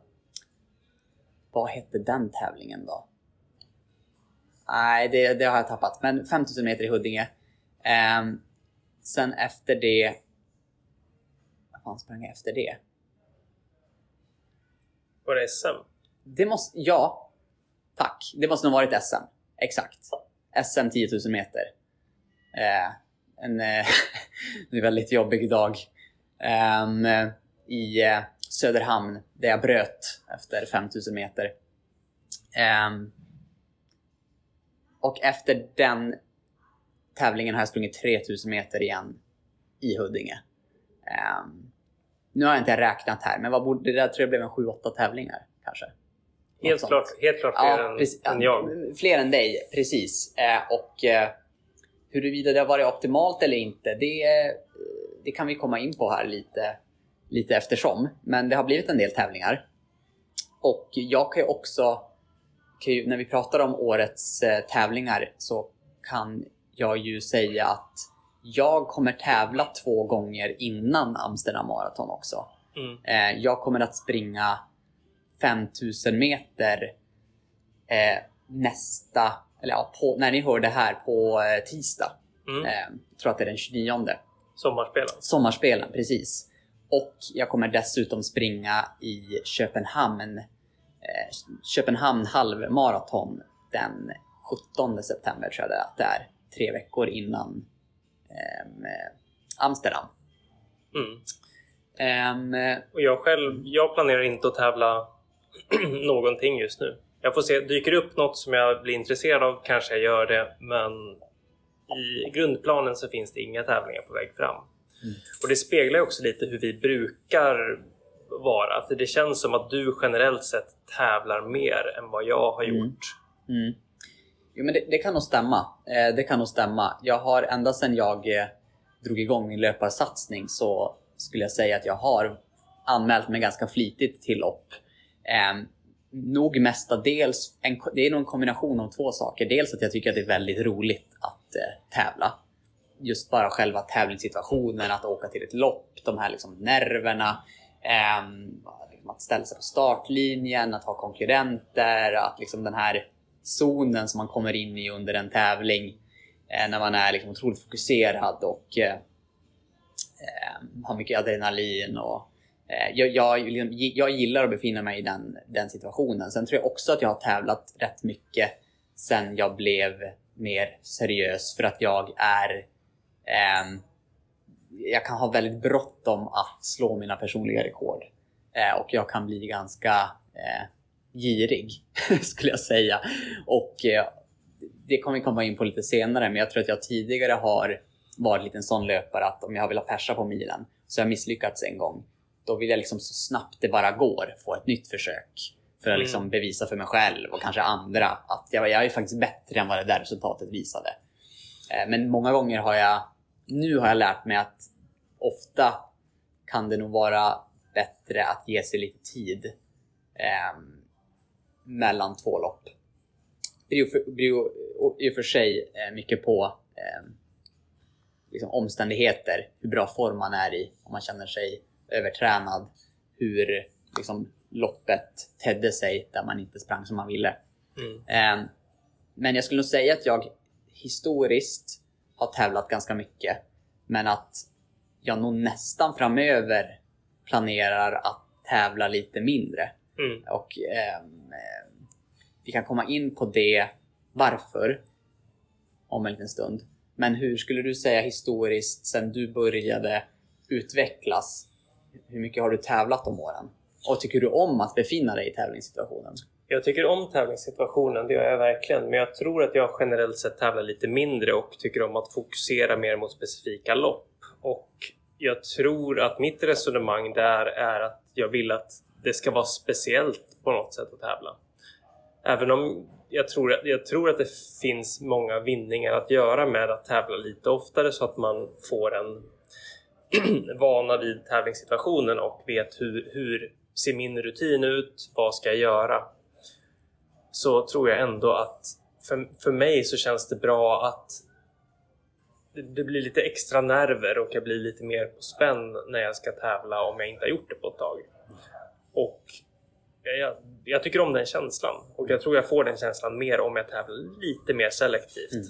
Speaker 1: Vad hette den tävlingen då? Nej, det, det har jag tappat. Men 5000 meter i Huddinge. Ehm, sen efter det... Vad fan sprang jag efter det?
Speaker 2: Var det SM?
Speaker 1: Det måste... Ja. Tack. Det måste nog varit SM. Exakt. SM 10 000 meter. Eh, en, eh, en väldigt jobbig dag. Ehm, I eh, Söderhamn där jag bröt efter 5000 meter. Ehm, och efter den tävlingen har jag sprungit 3000 meter igen i Huddinge. Ehm, nu har jag inte räknat här, men vad borde, det där tror jag blev en 7-8 tävlingar kanske. Något
Speaker 2: Helt
Speaker 1: sånt.
Speaker 2: klart, helt klart fler
Speaker 1: Ja,
Speaker 2: än,
Speaker 1: precis.
Speaker 2: än jag.
Speaker 1: Fler än dig, precis. Eh, och eh, huruvida det har varit optimalt eller inte, det, eh, det kan vi komma in på här lite, lite eftersom. Men det har blivit en del tävlingar. Och jag kan ju också ju, när vi pratar om årets eh, tävlingar så kan jag ju säga att jag kommer tävla två gånger innan Amsterdam Marathon också.
Speaker 2: Mm.
Speaker 1: Eh, jag kommer att springa 5000 meter eh, nästa, eller ja, på, när ni hör det här på eh, tisdag.
Speaker 2: Mm.
Speaker 1: Eh, jag tror att det är den 29.
Speaker 2: Sommarspelen.
Speaker 1: Sommarspelen, precis. Och jag kommer dessutom springa i Köpenhamn, Köpenhamn halvmaraton den 17 september tror jag att det är. Tre veckor innan ehm, eh, Amsterdam.
Speaker 2: Mm.
Speaker 1: Eh,
Speaker 2: Och jag själv, jag planerar inte att tävla någonting just nu. Jag får se, dyker det upp något som jag blir intresserad av kanske jag gör det, men i grundplanen så finns det inga tävlingar på väg fram.
Speaker 1: Mm.
Speaker 2: Och det speglar också lite hur vi brukar vara. För det känns som att du generellt sett tävlar mer än vad jag har
Speaker 1: Mm.
Speaker 2: gjort.
Speaker 1: Mm. Jo, men det, det kan nog stämma. Eh, det kan nog stämma. Jag har ända sedan jag eh, drog igång min löparsatsning så skulle jag säga att jag har anmält mig ganska flitigt till lopp. Eh, nog mestadels, en, det är nog en kombination av två saker. Dels att jag tycker att det är väldigt roligt att eh, tävla. Just bara själva tävlingssituationen, att åka till ett lopp, de här liksom nerverna. Ehm, liksom att ställa sig på startlinjen, att ha konkurrenter, att liksom den här zonen som man kommer in i under en tävling eh, när man är liksom otroligt fokuserad och eh, ehm, har mycket adrenalin. Och, eh, jag, jag, liksom, jag gillar att befinna mig i den, den situationen. Sen tror jag också att jag har tävlat rätt mycket sen jag blev mer seriös för att jag är ehm, jag kan ha väldigt bråttom att slå mina personliga rekord. Eh, och jag kan bli ganska eh, girig, skulle jag säga. Och eh, det kommer vi komma in på lite senare, men jag tror att jag tidigare har varit lite en sån löpare att om jag har velat persa på milen så har jag misslyckats en gång. Då vill jag liksom så snabbt det bara går få ett nytt försök. För att
Speaker 2: Mm.
Speaker 1: liksom bevisa för mig själv och kanske andra att jag, jag är faktiskt bättre än vad det där resultatet visade. Eh, Men många gånger har jag, nu har jag lärt mig att ofta kan det nog vara bättre att ge sig lite tid eh, mellan två lopp. Det beror i och för sig eh, mycket på eh, liksom omständigheter, hur bra form man är i, om man känner sig övertränad, hur liksom, loppet tedde sig där man inte sprang som man ville.
Speaker 2: Mm.
Speaker 1: Eh, men jag skulle nog säga att jag historiskt har tävlat ganska mycket. Men att jag nog nästan framöver planerar att tävla lite mindre.
Speaker 2: Mm.
Speaker 1: Och eh, vi kan komma in på det, varför, om en liten stund. Men hur skulle du säga historiskt, sen du började utvecklas, hur mycket har du tävlat om åren? Och tycker du om att befinna dig i tävlingssituationen?
Speaker 2: Jag tycker om tävlingssituationen, det gör jag verkligen. Men jag tror att jag generellt sett tävlar lite mindre och tycker om att fokusera mer mot specifika lopp. Och jag tror att mitt resonemang där är att jag vill att det ska vara speciellt på något sätt att tävla. Även om jag tror, att- jag tror att det finns många vinningar att göra med att tävla lite oftare så att man får en vana vid tävlingssituationen och vet hur, hur ser min rutin ut, vad ska jag göra? Så tror jag ändå att för, för mig så känns det bra att det, det blir lite extra nerver och jag blir lite mer på spänn när jag ska tävla om jag inte har gjort det på ett tag. Och jag, jag tycker om den känslan och jag tror jag får den känslan mer om jag tävlar lite mer selektivt.
Speaker 1: Mm.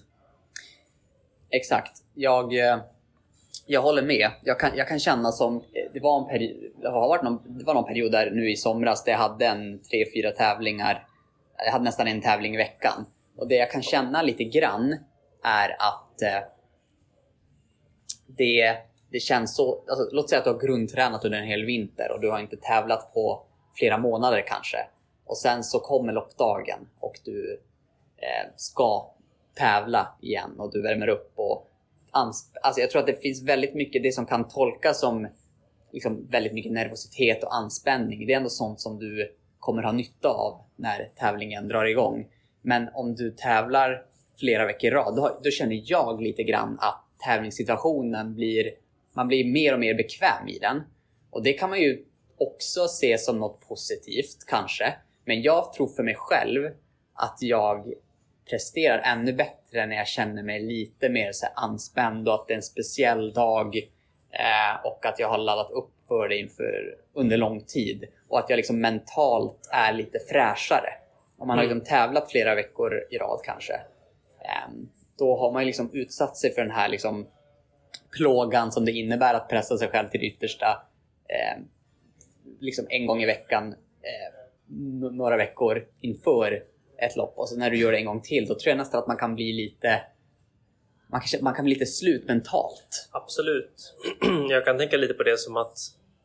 Speaker 1: Exakt. Jag, eh, jag håller med. Jag kan, jag kan känna som... Eh, det var, en period, det, har varit någon, det var någon period där nu i somras där jag hade en tre, fyra tävlingar. Jag hade nästan en tävling i veckan. Och det jag kan känna lite grann är att eh, det, det känns så... Alltså, låt säga att du har grundtränat under en hel vinter och du har inte tävlat på flera månader kanske. Och sen så kommer loppdagen och du eh, ska tävla igen och du värmer upp och alltså jag tror att det finns väldigt mycket det som kan tolkas som liksom väldigt mycket nervositet och anspänning. Det är ändå sånt som du kommer ha nytta av när tävlingen drar igång. Men om du tävlar flera veckor i rad, då, då känner jag lite grann att tävlingssituationen blir, man blir mer och mer bekväm i den. Och det kan man ju också se som något positivt kanske. Men jag tror för mig själv att jag presterar ännu bättre när jag känner mig lite mer så här anspänd och att det är en speciell dag eh, och att jag har laddat upp för det inför, under lång tid och att jag liksom mentalt är lite fräschare. Om man har
Speaker 2: Mm.
Speaker 1: liksom tävlat flera veckor i rad kanske, eh, då har man liksom utsatt sig för den här liksom plågan som det innebär att pressa sig själv till det yttersta eh, liksom en gång i veckan eh, några veckor inför ett lopp och så när du gör det en gång till då tror jag nästan att man kan bli lite man kan, man kan bli lite slut mentalt.
Speaker 2: Absolut. Jag kan tänka lite på det som att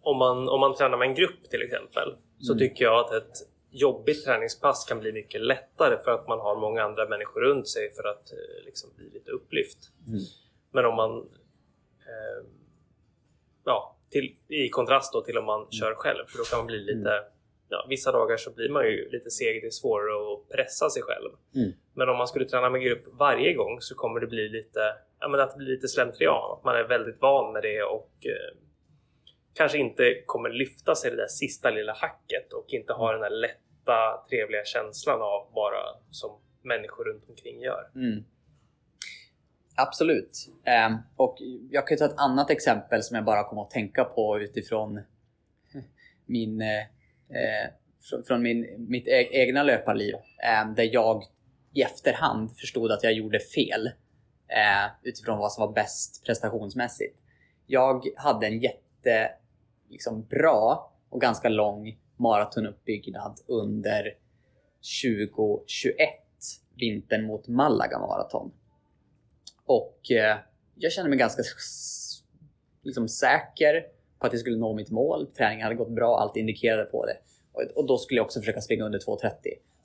Speaker 2: om man, om man tränar med en grupp till exempel så
Speaker 1: Mm.
Speaker 2: tycker jag att ett jobbigt träningspass kan bli mycket lättare för att man har många andra människor runt sig för att eh, liksom bli lite upplyft.
Speaker 1: Mm.
Speaker 2: Men om man eh, ja, till, i kontrast då till om man kör själv för då kan man bli lite Ja, vissa dagar så blir man ju lite seg, det är svårare att pressa sig själv.
Speaker 1: Mm.
Speaker 2: Men om man skulle träna med grupp varje gång så kommer det bli lite, ja, men att det blir lite slentrian. Att man är väldigt van med det och eh, kanske inte kommer lyfta sig det där sista lilla hacket och inte ha den där lätta, trevliga känslan av bara som människor runt omkring gör.
Speaker 1: Mm. Absolut. Ehm, och jag kan ta ett annat exempel som jag bara kommer att tänka på utifrån min, eh, eh, från, min, mitt e- egna löparliv. eh, där jag i efterhand förstod att jag gjorde fel eh, utifrån vad som var bäst prestationsmässigt. Jag hade en jätte liksom, bra och ganska lång maratonuppbyggnad under 2021, vintern mot Malaga maraton. Och eh, jag kände mig ganska liksom, säker på att jag skulle nå mitt mål. Träningen hade gått bra, allt indikerade på det. Och, och då skulle jag också försöka springa under 2.30.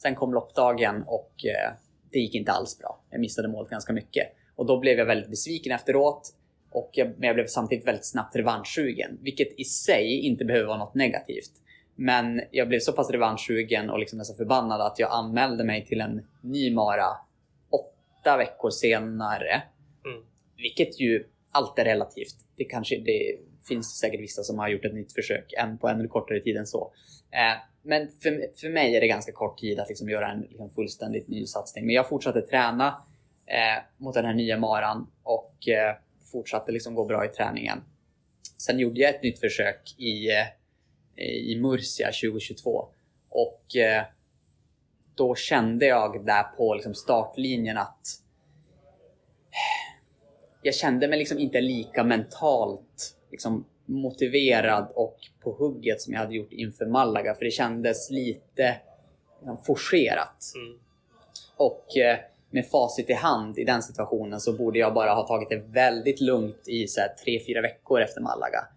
Speaker 1: Sen kom loppdagen och eh, det gick inte alls bra. Jag missade målet ganska mycket. Och då blev jag väldigt besviken efteråt. Och jag, men jag blev samtidigt väldigt snabbt revanschsugen. Vilket i sig inte behöver vara något negativt. Men jag blev så pass revanschsugen och liksom nästan förbannad att jag anmälde mig till en ny mara åtta veckor senare.
Speaker 2: Mm.
Speaker 1: Vilket ju allt är relativt. Det kanske det finns det säkert vissa som har gjort ett nytt försök än på ännu kortare tid än så. Eh, men för, för mig är det ganska kort tid att liksom göra en liksom fullständigt ny satsning. Men jag fortsatte träna eh, mot den här nya maran och eh, fortsatte liksom gå bra i träningen. Sen gjorde jag ett nytt försök i, eh, i Murcia 2022 och eh, då kände jag där på liksom startlinjen att eh, jag kände mig liksom inte lika mentalt liksom motiverad och på hugget som jag hade gjort inför Malaga. För det kändes lite liksom, forcerat.
Speaker 2: Mm.
Speaker 1: Och eh, med facit i hand i den situationen så borde jag bara ha tagit det väldigt lugnt i så här, tre, fyra veckor efter Malaga.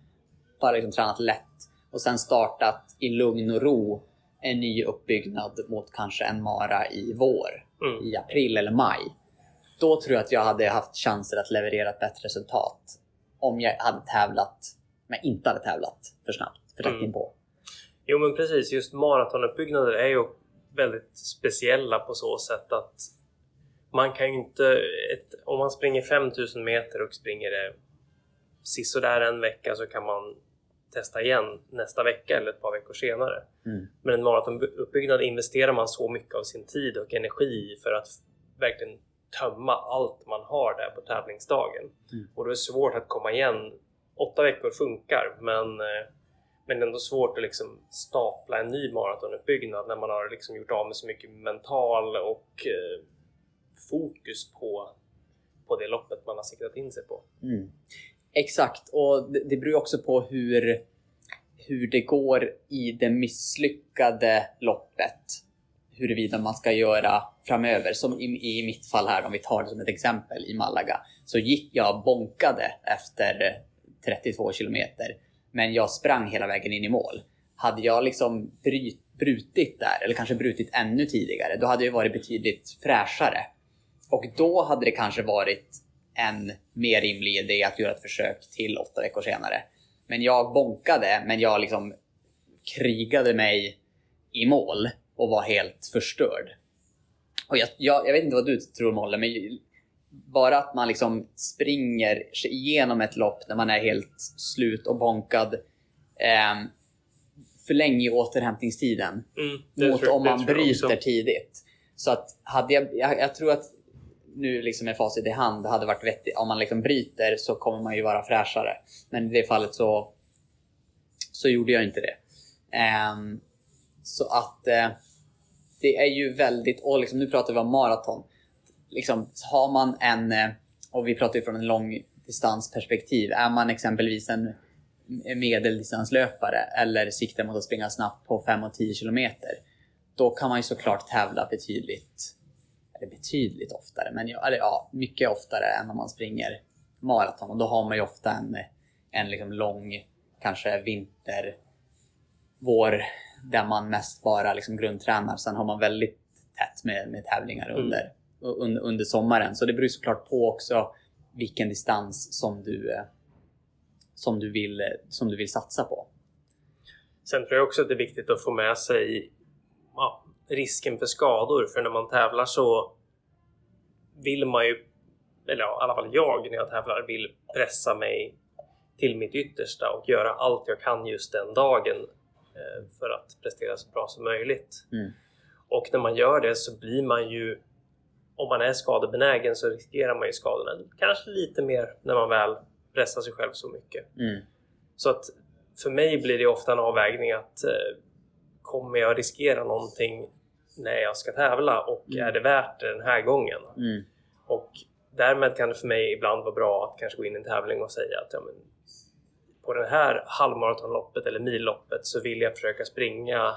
Speaker 1: Bara liksom tränat lätt och sen startat i lugn och ro en ny uppbyggnad mot kanske en mara i vår,
Speaker 2: Mm.
Speaker 1: i april eller maj. Då tror jag att jag hade haft chanser att leverera ett bättre resultat om jag hade tävlat, men inte hade tävlat för snabbt, för tätt
Speaker 2: Mm.
Speaker 1: inpå.
Speaker 2: Jo men precis, just maratonuppbyggnader är ju väldigt speciella på så sätt att man kan ju inte, ett, om man springer 5000 meter och springer det sisådär en vecka så kan man testa igen nästa vecka eller ett par veckor senare.
Speaker 1: Mm.
Speaker 2: Men en maratonuppbyggnad investerar man så mycket av sin tid och energi för att verkligen tömma allt man har där på tävlingsdagen.
Speaker 1: Mm.
Speaker 2: Och då är det svårt att komma igen. Åtta veckor funkar men, eh, men ändå svårt att liksom stapla en ny maratonuppbyggnad när man har liksom gjort av med så mycket mental och eh, fokus på, på det loppet man har siktat in sig på.
Speaker 1: Mm. Exakt, och det, det beror också på hur, hur det går i det misslyckade loppet. Huruvida man ska göra framöver. Som i, i mitt fall här, om vi tar det som ett exempel i Malaga, så gick jag bonkade efter 32 kilometer. Men jag sprang hela vägen in i mål. Hade jag liksom bryt, brutit där, eller kanske brutit ännu tidigare, då hade jag varit betydligt fräschare. Och då hade det kanske varit en mer rimlig idé att göra ett försök till åtta veckor senare. Men jag bonkade, men jag liksom krigade mig i mål och var helt förstörd. Och jag, jag, jag vet inte vad du tror Molle, men bara att man liksom springer sig igenom ett lopp när man är helt slut och bonkad eh, för länge i återhämtningstiden
Speaker 2: Mm,
Speaker 1: mot
Speaker 2: tror-
Speaker 1: om man bryter tidigt. Så att hade jag, jag, jag tror att nu liksom med facit i hand hade varit vettigt. Om man liksom bryter så kommer man ju vara fräschare. Men i det fallet så, så gjorde jag inte det. Um, så att uh, det är ju väldigt, och liksom, nu pratar vi om maraton. Liksom, har man en, eh, och vi pratar ju från en långdistansperspektiv. Är man exempelvis en medeldistanslöpare eller siktar mot att springa snabbt på 5 och 10 kilometer. Då kan man ju såklart tävla betydligt eller betydligt oftare, men eller ja, mycket oftare än om man springer maraton. Och då har man ju ofta en, en liksom lång, kanske vinter, vår, där man mest bara liksom grundtränar. Sen har man väldigt tätt med, med tävlingar under, mm. under, under sommaren. Så det beror såklart på också vilken distans som du, som du, vill, som du vill satsa på.
Speaker 2: Sen tror jag också att det är viktigt att få med sig ja, risken för skador. För när man tävlar så vill man ju, eller ja, i alla fall jag när jag tävlar, vill pressa mig till mitt yttersta och göra allt jag kan just den dagen eh, för att prestera så bra som möjligt. Mm. Och när man gör det så blir man ju, om man är skadebenägen så riskerar man ju skadorna kanske lite mer när man väl pressar sig själv så mycket. Mm. Så att för mig blir det ofta en avvägning att eh, kommer jag riskera någonting när jag ska tävla och mm. är det värt det den här gången? Mm. Och därmed kan det för mig ibland vara bra att kanske gå in i en tävling och säga att ja, men, på det här halvmaratonloppet eller milloppet så vill jag försöka springa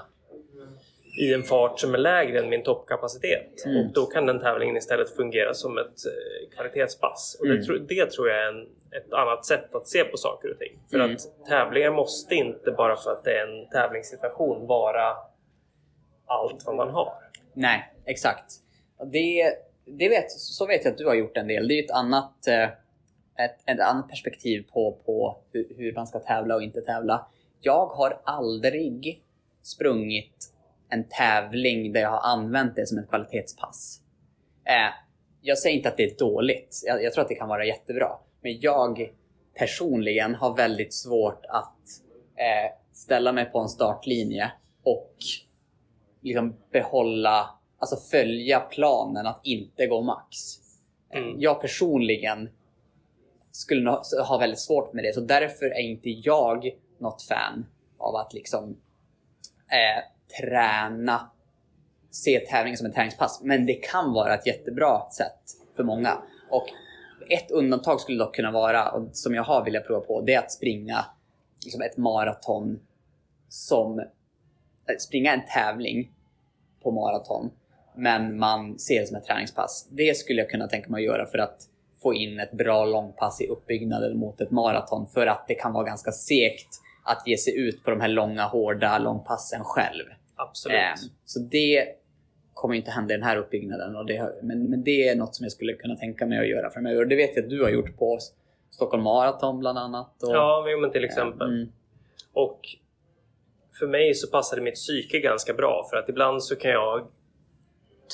Speaker 2: i en fart som är lägre än min toppkapacitet. Mm. Och då kan den tävlingen istället fungera som ett eh, kvalitetspass. Och det, mm. det, tror jag är en, ett annat sätt att se på saker och ting. För mm. att tävlingar måste inte bara för att det är en tävlingssituation vara allt vad man har.
Speaker 1: Nej, exakt. Det, det vet, så vet jag att du har gjort en del. Det är ett annat, eh, ett, ett annat perspektiv på, på hur, hur man ska tävla och inte tävla. Jag har aldrig sprungit en tävling där jag har använt det som ett kvalitetspass. Eh, jag säger inte att det är dåligt. Jag, jag, tror att det kan vara jättebra. Men jag personligen har väldigt svårt att eh, ställa mig på en startlinje och liksom behålla, alltså följa planen att inte gå max. Mm. Jag personligen skulle ha väldigt svårt med det, så därför är inte jag något fan av att liksom eh, träna, se tävlingen som ett träningspass. Men det kan vara ett jättebra sätt för många. Och ett undantag skulle dock kunna vara, och som jag har velat prova på, det är att springa liksom ett maraton som eh, springa en tävling på maraton, men man ser det som ett träningspass. Det skulle jag kunna tänka mig att göra för att få in ett bra långpass i uppbyggnaden mot ett maraton. För att det kan vara ganska segt att ge sig ut på de här långa, hårda långpassen själv.
Speaker 2: Absolut. Eh,
Speaker 1: så det kommer inte hända i den här uppbyggnaden. Och det, men, men det är något som jag skulle kunna tänka mig att göra framöver. Och det vet jag att du har gjort på Stockholm Marathon bland annat. Och,
Speaker 2: ja, men till exempel. Mm. Och för mig så passade mitt psyke ganska bra för att ibland så kan jag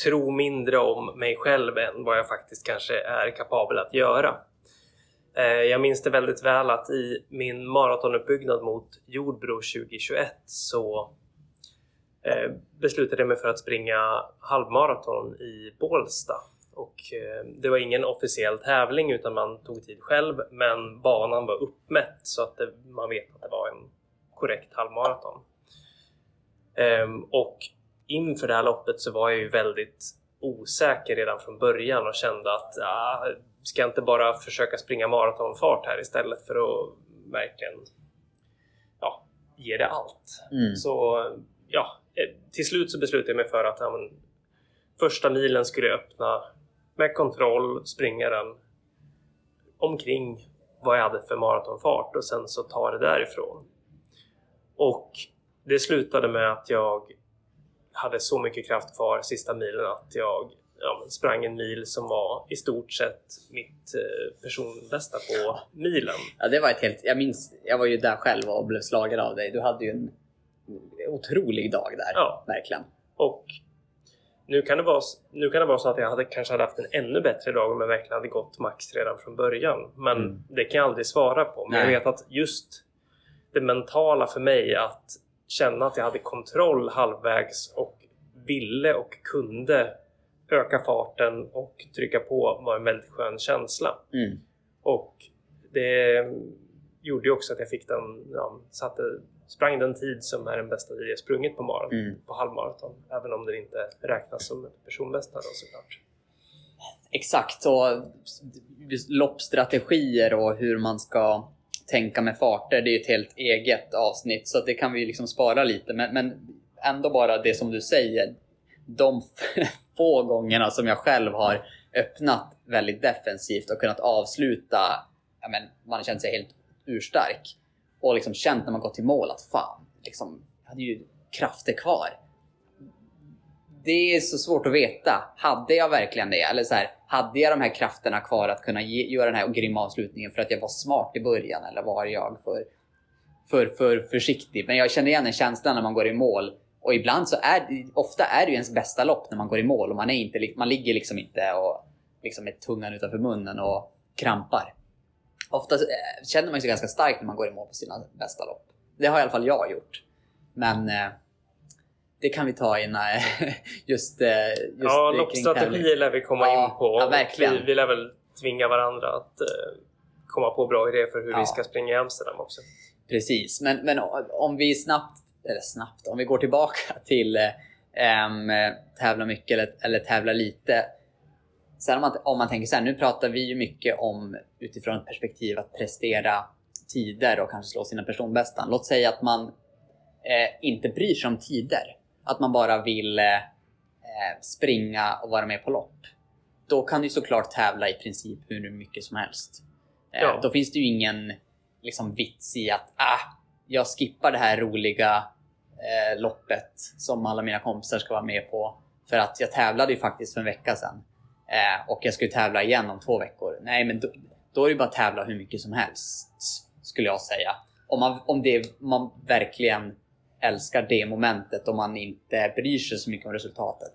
Speaker 2: tro mindre om mig själv än vad jag faktiskt kanske är kapabel att göra. Eh, jag minns det väldigt väl att i min maratonuppbyggnad mot Jordbro 2021 så eh, beslutade jag mig för att springa halvmaraton i Bålsta. Och eh, det var ingen officiell tävling utan man tog tid själv men banan var uppmätt så att man vet att det var en korrekt halvmaraton. Ehm, och inför det här loppet så var jag ju väldigt osäker redan från början och kände att ah, ska jag inte bara försöka springa maratonfart här istället för att verkligen ja, ge det allt. Mm. Så ja, eh, till slut så beslutade jag mig för att ja, men, första milen skulle jag öppna med kontroll, springa den omkring vad jag hade för maratonfart och sen så ta det därifrån. Och det slutade med att jag hade så mycket kraft kvar sista milen att jag ja, sprang en mil som var i stort sett mitt eh, personbästa på milen.
Speaker 1: Ja, det var ett helt... Jag minns, jag var ju där själv och blev slagen av dig. Du hade ju en otrolig dag där. Ja. Verkligen.
Speaker 2: Och nu kan, det vara, nu kan det vara så att jag hade, kanske hade haft en ännu bättre dag om jag verkligen hade gått max redan från början. Men mm. det kan jag aldrig svara på. Men Nej. jag vet att just det mentala för mig att känna att jag hade kontroll halvvägs och ville och kunde öka farten och trycka på var en väldigt skön känsla.
Speaker 1: Mm.
Speaker 2: Och det gjorde ju också att jag fick den, ja, satte, sprang den tid som är den bästa tid jag sprungit på maraton,
Speaker 1: Mm.
Speaker 2: på halvmaraton. Även om det inte räknas som ett personbästa då såklart.
Speaker 1: Exakt, och loppstrategier och hur man ska tänka med farter, det är ju ett helt eget avsnitt så det kan vi liksom spara lite. Men, men ändå bara det som du säger, de få gångerna som jag själv har öppnat väldigt defensivt och kunnat avsluta, ja, men, man har känt sig helt urstark och liksom känt när man gått till mål att fan, liksom, jag hade ju krafter kvar det är så svårt att veta. Hade jag verkligen det? Eller så här, hade jag de här krafterna kvar att kunna ge, göra den här grymma avslutningen för att jag var smart i början? Eller var jag för, för, för försiktig? Men jag känner igen den känslan när man går i mål. Och ibland så är ofta är det ju ens bästa lopp när man går i mål och man, är inte, man ligger liksom inte och liksom med tungan utanför munnen och krampar. Ofta eh, känner man sig ganska stark när man går i mål på sina bästa lopp. Det har i alla fall jag gjort. Men eh, det kan vi ta in eh, just, eh, just
Speaker 2: ja,
Speaker 1: kring
Speaker 2: loppstrategier lär vi komma
Speaker 1: Ja,
Speaker 2: in på.
Speaker 1: ja, verkligen.
Speaker 2: Vi, vi lär väl tvinga varandra att eh, komma på bra idéer för hur
Speaker 1: Ja.
Speaker 2: vi ska springa i Amsterdam också.
Speaker 1: Precis, men, men om vi snabbt, eller snabbt, om vi går tillbaka till eh, em, tävla mycket eller, eller tävla lite. Sen om man, om man tänker så här, nu pratar vi ju mycket om utifrån ett perspektiv att prestera tider och kanske slå sina personbästan. Låt säga att man eh, inte bryr sig om tider. Att man bara vill eh, springa och vara med på lopp. Då kan du såklart tävla i princip hur mycket som helst. Eh,
Speaker 2: Ja.
Speaker 1: Då finns det ju ingen liksom, vits i att ah, jag skippar det här roliga eh, loppet som alla mina kompisar ska vara med på. För att jag tävlade ju faktiskt för en vecka sedan. Eh, och jag ska ju tävla igen om två veckor. Nej, men då, då är det bara att tävla hur mycket som helst. Skulle jag säga. Om man, om det, man verkligen älskar det momentet och man inte bryr sig så mycket om resultatet.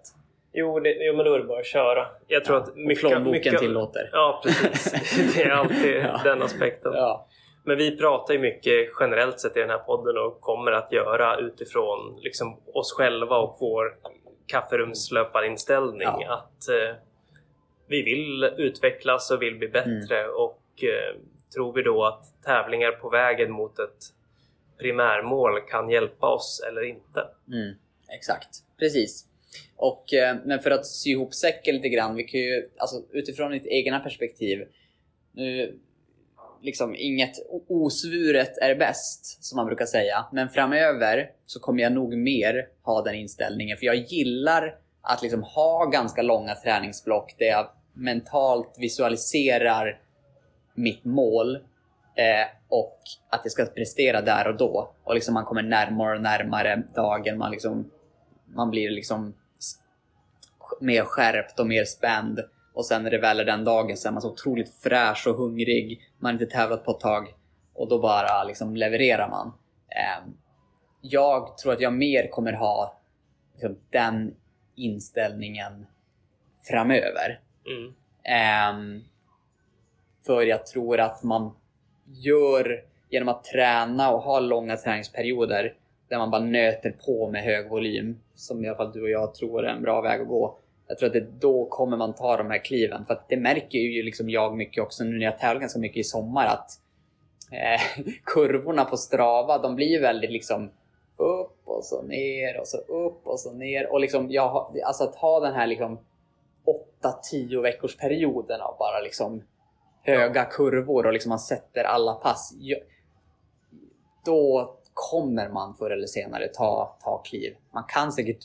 Speaker 2: Jo, det, jo men då är det bara att köra. Jag tror att
Speaker 1: och
Speaker 2: mycket...
Speaker 1: plånboken
Speaker 2: mycket,
Speaker 1: tillåter.
Speaker 2: Ja, precis. Det är alltid
Speaker 1: Ja.
Speaker 2: den aspekten.
Speaker 1: Ja.
Speaker 2: Men vi pratar ju mycket generellt sett i den här podden och kommer att göra utifrån liksom, oss själva och vår kafferumslöparinställning.
Speaker 1: Ja.
Speaker 2: Att eh, vi vill utvecklas och vill bli bättre
Speaker 1: Mm.
Speaker 2: och eh, tror vi då att tävlingar på vägen mot ett primärmål kan hjälpa oss eller inte?
Speaker 1: Mm, exakt, precis. Och, eh, men för att sy ihop säcken lite grann, vi kan ju, alltså, utifrån ditt egna perspektiv. Nu, liksom inget osvuret är bäst, som man brukar säga. Men framöver så kommer jag nog mer ha den inställningen. För jag gillar att liksom ha ganska långa träningsblock där jag mentalt visualiserar mitt mål eh, och att jag ska prestera där och då. Och liksom man kommer närmare och närmare dagen. Man, liksom, man blir liksom mer skärpt och mer spänd. Och sen när det väl är den dagen så är man så otroligt fräsch och hungrig. Man har inte tävlat på ett tag. Och då bara liksom levererar man. Eh, jag tror att jag mer kommer ha liksom, den inställningen framöver.
Speaker 2: Mm.
Speaker 1: Ehm, för jag tror att man gör, genom att träna och ha långa träningsperioder där man bara nöter på med hög volym, som i alla fall du och jag tror är en bra väg att gå. Jag tror att det, då kommer man ta de här kliven. För att det märker ju liksom jag mycket också nu när jag tävlar ganska mycket i sommar att eh, kurvorna på Strava, de blir ju väldigt liksom upp och så ner och så upp och så ner. Och liksom jag, alltså att ha den här liksom 8-10 veckors perioden av bara liksom höga kurvor och liksom man sätter alla pass. Då kommer man förr eller senare ta, ta kliv. Man kan säkert,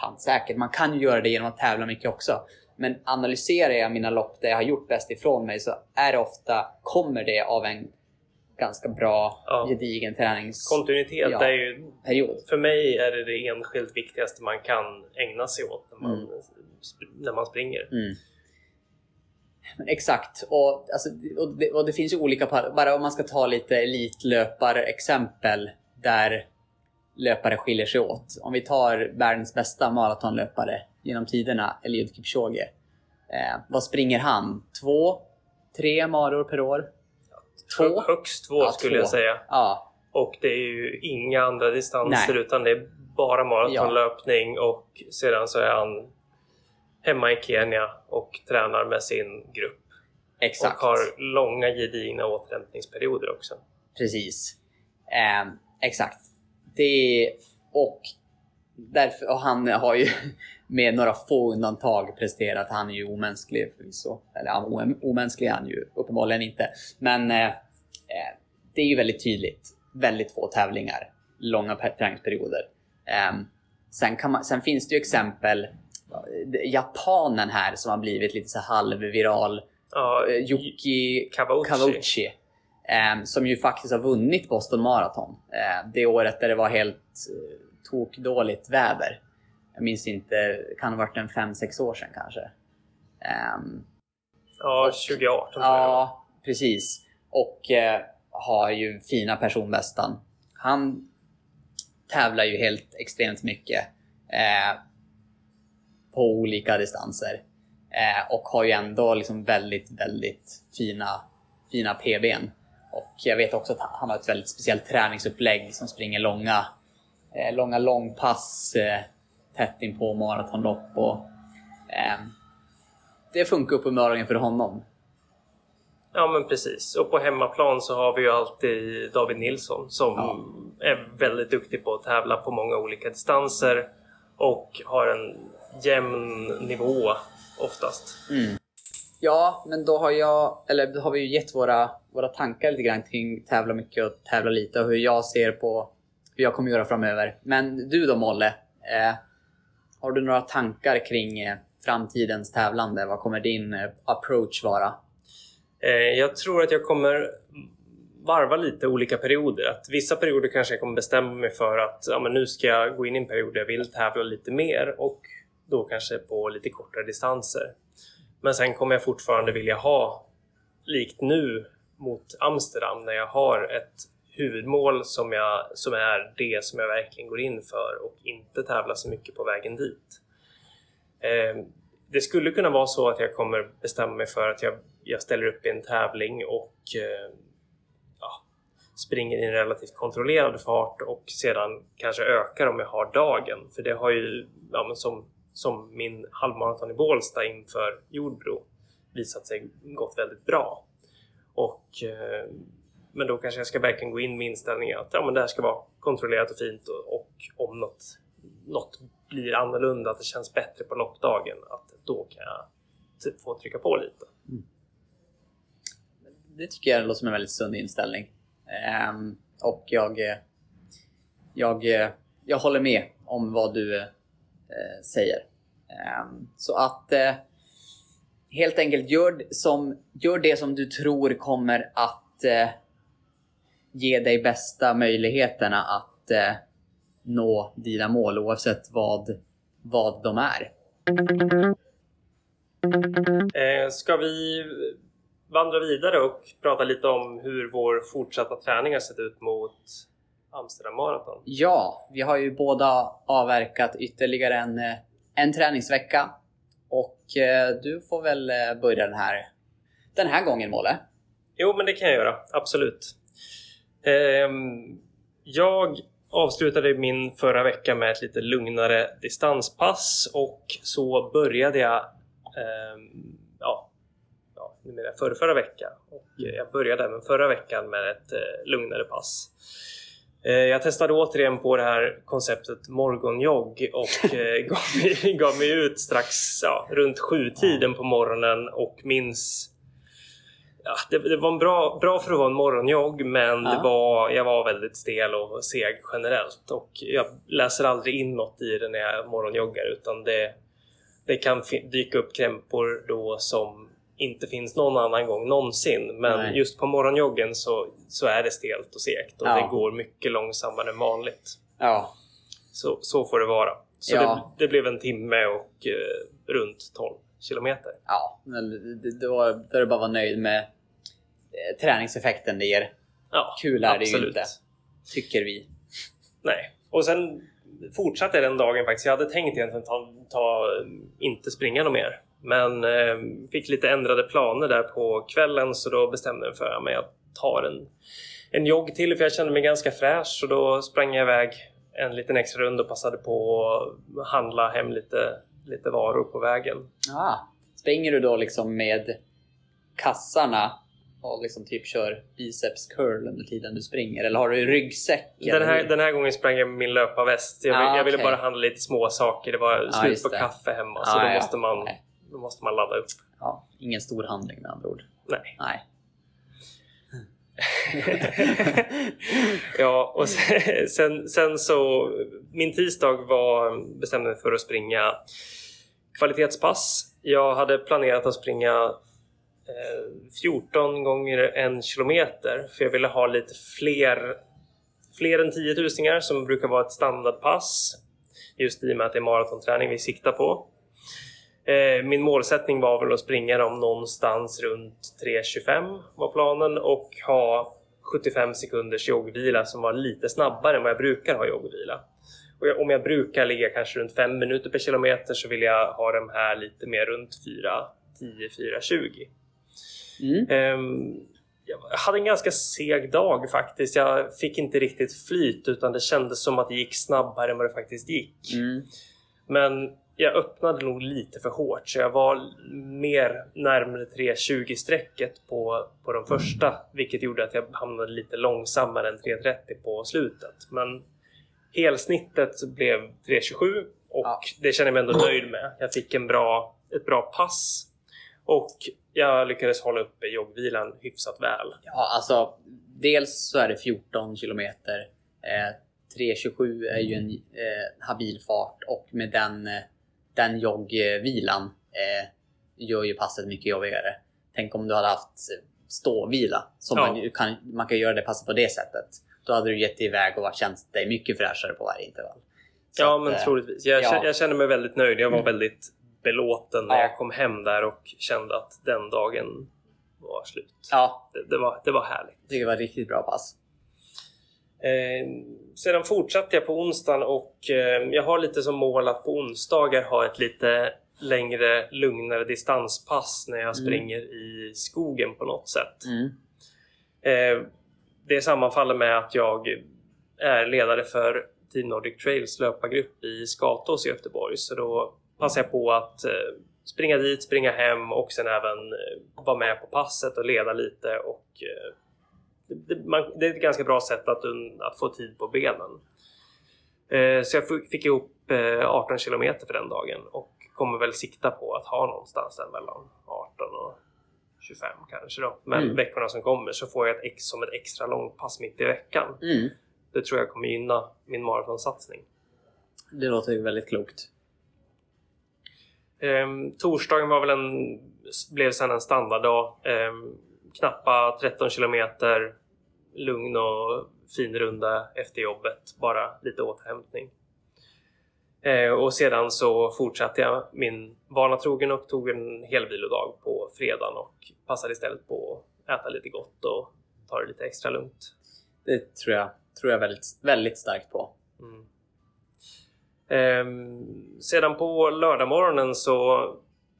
Speaker 1: kan säkert, man kan ju göra det genom att tävla mycket också. Men analyserar jag mina lopp där jag har gjort bäst ifrån mig så är det ofta, kommer det av en ganska bra,
Speaker 2: Ja.
Speaker 1: gedigen träningsperiod.
Speaker 2: Kontinuitet
Speaker 1: Ja.
Speaker 2: är ju för mig är det det enskilt viktigaste man kan ägna sig åt när man,
Speaker 1: Mm.
Speaker 2: när man springer.
Speaker 1: Mm. Exakt. Och, alltså, och, det, och det finns ju olika. Bara om man ska ta lite elitlöparexempel där löpare skiljer sig åt. Om vi tar världens bästa maratonlöpare genom tiderna, Eliud Kipchoge. Eh, vad springer han? Två? Tre maror per år? Två?
Speaker 2: Hö- Högst två
Speaker 1: Ja,
Speaker 2: skulle
Speaker 1: två.
Speaker 2: jag säga.
Speaker 1: Ja,
Speaker 2: Och det är ju inga andra distanser
Speaker 1: Nej.
Speaker 2: utan det är bara maratonlöpning och sedan så är han hemma i Kenya och tränar med sin grupp.
Speaker 1: Exakt.
Speaker 2: Och har långa gedigna återhämtningsperioder också.
Speaker 1: Precis. Eh, exakt. Det och därför, och han har ju med några få undantag presterat. Han är ju omänsklig förvisso. Eller omänsklig är han ju uppenbarligen inte. Men eh, eh, det är ju väldigt tydligt. Väldigt få tävlingar. Långa träningsperioder. Eh, sen, man, sen, finns det ju exempel. Japanen här som har blivit lite så halvviral.
Speaker 2: Ja,
Speaker 1: uh, Yuki
Speaker 2: Kawauchi.
Speaker 1: Kawauchi eh, som ju faktiskt har vunnit Boston Marathon. Eh, det året där det var helt eh, tokdåligt väder. Jag minns inte, kan ha varit en 5-6 år sedan kanske. Um,
Speaker 2: ja, 2018 tror
Speaker 1: jag. Ja, precis. Och eh, har ju fina personbästan. Han tävlar ju helt extremt mycket eh, på olika distanser. Eh, och har ju ändå liksom väldigt, väldigt fina, fina PBn. Och jag vet också att han har ett väldigt speciellt träningsupplägg som springer långa, eh, långa långpass eh, tätt in på maratonlopp. Och, eh, det funkar uppenbarligen för honom.
Speaker 2: Ja men precis. Och på hemmaplan så har vi ju alltid David Nilsson som ja. är väldigt duktig på att tävla på många olika distanser och har en jämn nivå oftast.
Speaker 1: Mm. Ja, men då har jag, eller då har vi ju gett våra, våra tankar lite grann kring tävla mycket och tävla lite och hur jag ser på hur jag kommer göra framöver. Men du då Molle? Eh, har du några tankar kring eh, framtidens tävlande? Vad kommer din eh, approach vara?
Speaker 2: Eh, jag tror att jag kommer varva lite olika perioder. Att vissa perioder kanske jag kommer bestämma mig för att ja, men nu ska jag gå in i en period där jag vill tävla lite mer och då kanske på lite kortare distanser. Men sen kommer jag fortfarande vilja ha, likt nu mot Amsterdam, när jag har ett huvudmål som, jag, som är det som jag verkligen går in för och inte tävla så mycket på vägen dit. Eh, det skulle kunna vara så att jag kommer bestämma mig för att jag, jag ställer upp i en tävling och eh, ja, springer i en relativt kontrollerad fart och sedan kanske ökar om jag har dagen. För det har ju, ja, som som min halvmaraton i Bålsta inför Jordbro visat sig gått väldigt bra. Och, eh, men då kanske jag ska verkligen gå in med inställningen att ja, men det här ska vara kontrollerat och fint och, och om något, något blir annorlunda, att det känns bättre på loppdagen, att då kan jag typ få trycka på lite. Mm.
Speaker 1: Det tycker jag låter som en väldigt sund inställning. Um, och jag, eh, jag, eh, jag håller med om vad du eh, Eh, säger. Ehm, så att eh, helt enkelt gör, som, gör det som du tror kommer att eh, ge dig bästa möjligheterna att eh, nå dina mål oavsett vad, vad de är.
Speaker 2: Eh, ska vi vandra vidare och prata lite om hur vår fortsatta träning har sett ut mot Amsterdam Marathon?
Speaker 1: Ja, vi har ju båda avverkat ytterligare en, eh, en träningsvecka. Och eh, du får väl eh, börja den här, den här gången, Måle?
Speaker 2: Jo, men det kan jag göra. Absolut. Ehm, jag avslutade min förra vecka med ett lite lugnare distanspass och så började jag ehm, ja, ja, numera förra, förra veckan. Och jag började även förra veckan med ett lugnare pass. Eh, jag testade återigen på det här konceptet morgonjogg och eh, gav, mig, gav mig ut strax ja, runt sjutiden på morgonen och minns Ja, det, det, var en bra, bra för att vara en morgonjogg men ja. det var, jag var väldigt stel och seg generellt och jag läser aldrig in något i det när jag morgonjoggar utan det, det kan dyka upp krämpor då som inte finns någon annan gång någonsin. Men Nej. just på morgonjoggen så, så är det stelt och segt och ja. det går mycket långsammare än vanligt.
Speaker 1: Ja.
Speaker 2: Så, så får det vara. Så ja. det, det, blev en timme och eh, runt 12 kilometer.
Speaker 1: Ja, då, då är det bara att vara nöjd med eh, träningseffekten det ger. Ja, Kul är absolut. det ju inte, tycker vi.
Speaker 2: Nej, och sen fortsatte den dagen faktiskt. Jag hade tänkt egentligen ta, ta inte springa något mer. Men eh, fick lite ändrade planer där på kvällen så då bestämde jag mig för att jag tar en, en jogg till för jag kände mig ganska fräsch och då sprang jag iväg en liten extra runda och passade på att handla hem lite lite varor på vägen.
Speaker 1: Ah. Springer du då liksom med kassarna och liksom typ kör biceps curl under tiden du springer? Eller har du ryggsäck?
Speaker 2: Den här, den här gången sprang jag med min löparväst. Jag,
Speaker 1: Ah,
Speaker 2: jag ville
Speaker 1: okej.
Speaker 2: bara handla lite små saker. Det var
Speaker 1: Ja,
Speaker 2: slut
Speaker 1: just
Speaker 2: på
Speaker 1: det.
Speaker 2: kaffe hemma
Speaker 1: Ah,
Speaker 2: så då
Speaker 1: ja.
Speaker 2: måste, man,
Speaker 1: Nej.
Speaker 2: Då måste man ladda upp.
Speaker 1: Ja, ingen stor handling med andra ord.
Speaker 2: Nej.
Speaker 1: Nej.
Speaker 2: ja, och sen, sen, sen så... Min tisdag var bestämde mig för att springa kvalitetspass. Jag hade planerat att springa eh, 14 gånger en kilometer för jag ville ha lite fler, fler än 10 tusingar som brukar vara ett standardpass. Just i och med att det är maratonträning vi siktar på. Eh, Min målsättning var väl att springa dem någonstans runt 3.25 var planen och ha 75 sekunders joggvila som var lite snabbare än vad jag brukar ha joggvila. Och jag, om jag brukar ligga kanske runt 5 minuter per kilometer så vill jag ha dem här lite mer runt 4.10, 4.20.
Speaker 1: Mm.
Speaker 2: Ehm, jag hade en ganska seg dag faktiskt. Jag fick inte riktigt flyt utan det kändes som att det gick snabbare än vad det faktiskt gick.
Speaker 1: Mm.
Speaker 2: Men jag öppnade nog lite för hårt så jag var mer närmare 3.20 strecket på, på de första vilket gjorde att jag hamnade lite långsammare än 3.30 på slutet. Men helsnittet blev 3.27 och
Speaker 1: Ja.
Speaker 2: det känner jag mig ändå nöjd med. Jag fick en bra, ett bra pass och jag lyckades hålla uppe joggvilan hyfsat väl.
Speaker 1: Ja, alltså dels så är det 14 kilometer. Eh, 3.27 är ju en eh, habil fart och med den, eh, den joggvilan eh, gör ju passet mycket jobbigare. Tänk om du hade haft ståvila. Som
Speaker 2: Ja.
Speaker 1: man, kan, man kan göra det passet på det sättet. Då hade du gett dig iväg och varit känt dig mycket fräschare på varje intervall. Så
Speaker 2: ja,
Speaker 1: att,
Speaker 2: men
Speaker 1: eh,
Speaker 2: troligtvis. Jag,
Speaker 1: ja.
Speaker 2: känner, jag känner mig väldigt nöjd. Jag var
Speaker 1: Mm.
Speaker 2: väldigt belåten när
Speaker 1: Ja.
Speaker 2: jag kom hem där och kände att den dagen var slut.
Speaker 1: Ja,
Speaker 2: Det, det, var, det var härligt.
Speaker 1: jag tycker det var riktigt bra pass.
Speaker 2: Eh, sedan fortsatte jag på onsdagen och eh, jag har lite som mål att på onsdagar ha ett lite längre, lugnare distanspass när jag
Speaker 1: Mm.
Speaker 2: springer i skogen på något sätt.
Speaker 1: Mm.
Speaker 2: Eh, det sammanfaller med att jag är ledare för Team Nordic Trails löpargrupp i Skatås i Göteborg. Så då passar jag på att springa dit, springa hem och sen även eh, vara med på passet och leda lite. Och, eh, det, man, det är ett ganska bra sätt att, att få tid på benen. Eh, så jag fick, ihop eh, 18 kilometer för den dagen och kommer väl sikta på att ha någonstans där mellan 18 och 25 kanske då. Men
Speaker 1: Mm.
Speaker 2: veckorna som kommer så får jag ett ex, som ett extra långt pass mitt i veckan.
Speaker 1: Mm.
Speaker 2: Det tror jag kommer gynna min maratonsatsning.
Speaker 1: Det låter ju väldigt klokt.
Speaker 2: Ehm, torsdagen var väl en, blev sen en standarddag. Ehm, knappa 13 kilometer, lugn och fin runda efter jobbet. Bara lite återhämtning. Ehm, och sedan så fortsatte jag min vana trogen och tog en hel vilodag på fredagen och passade istället på att äta lite gott och ta det lite extra lugnt.
Speaker 1: Det tror jag, tror jag väldigt, väldigt starkt på.
Speaker 2: Mm. Ehm, sedan på lördagmorgonen så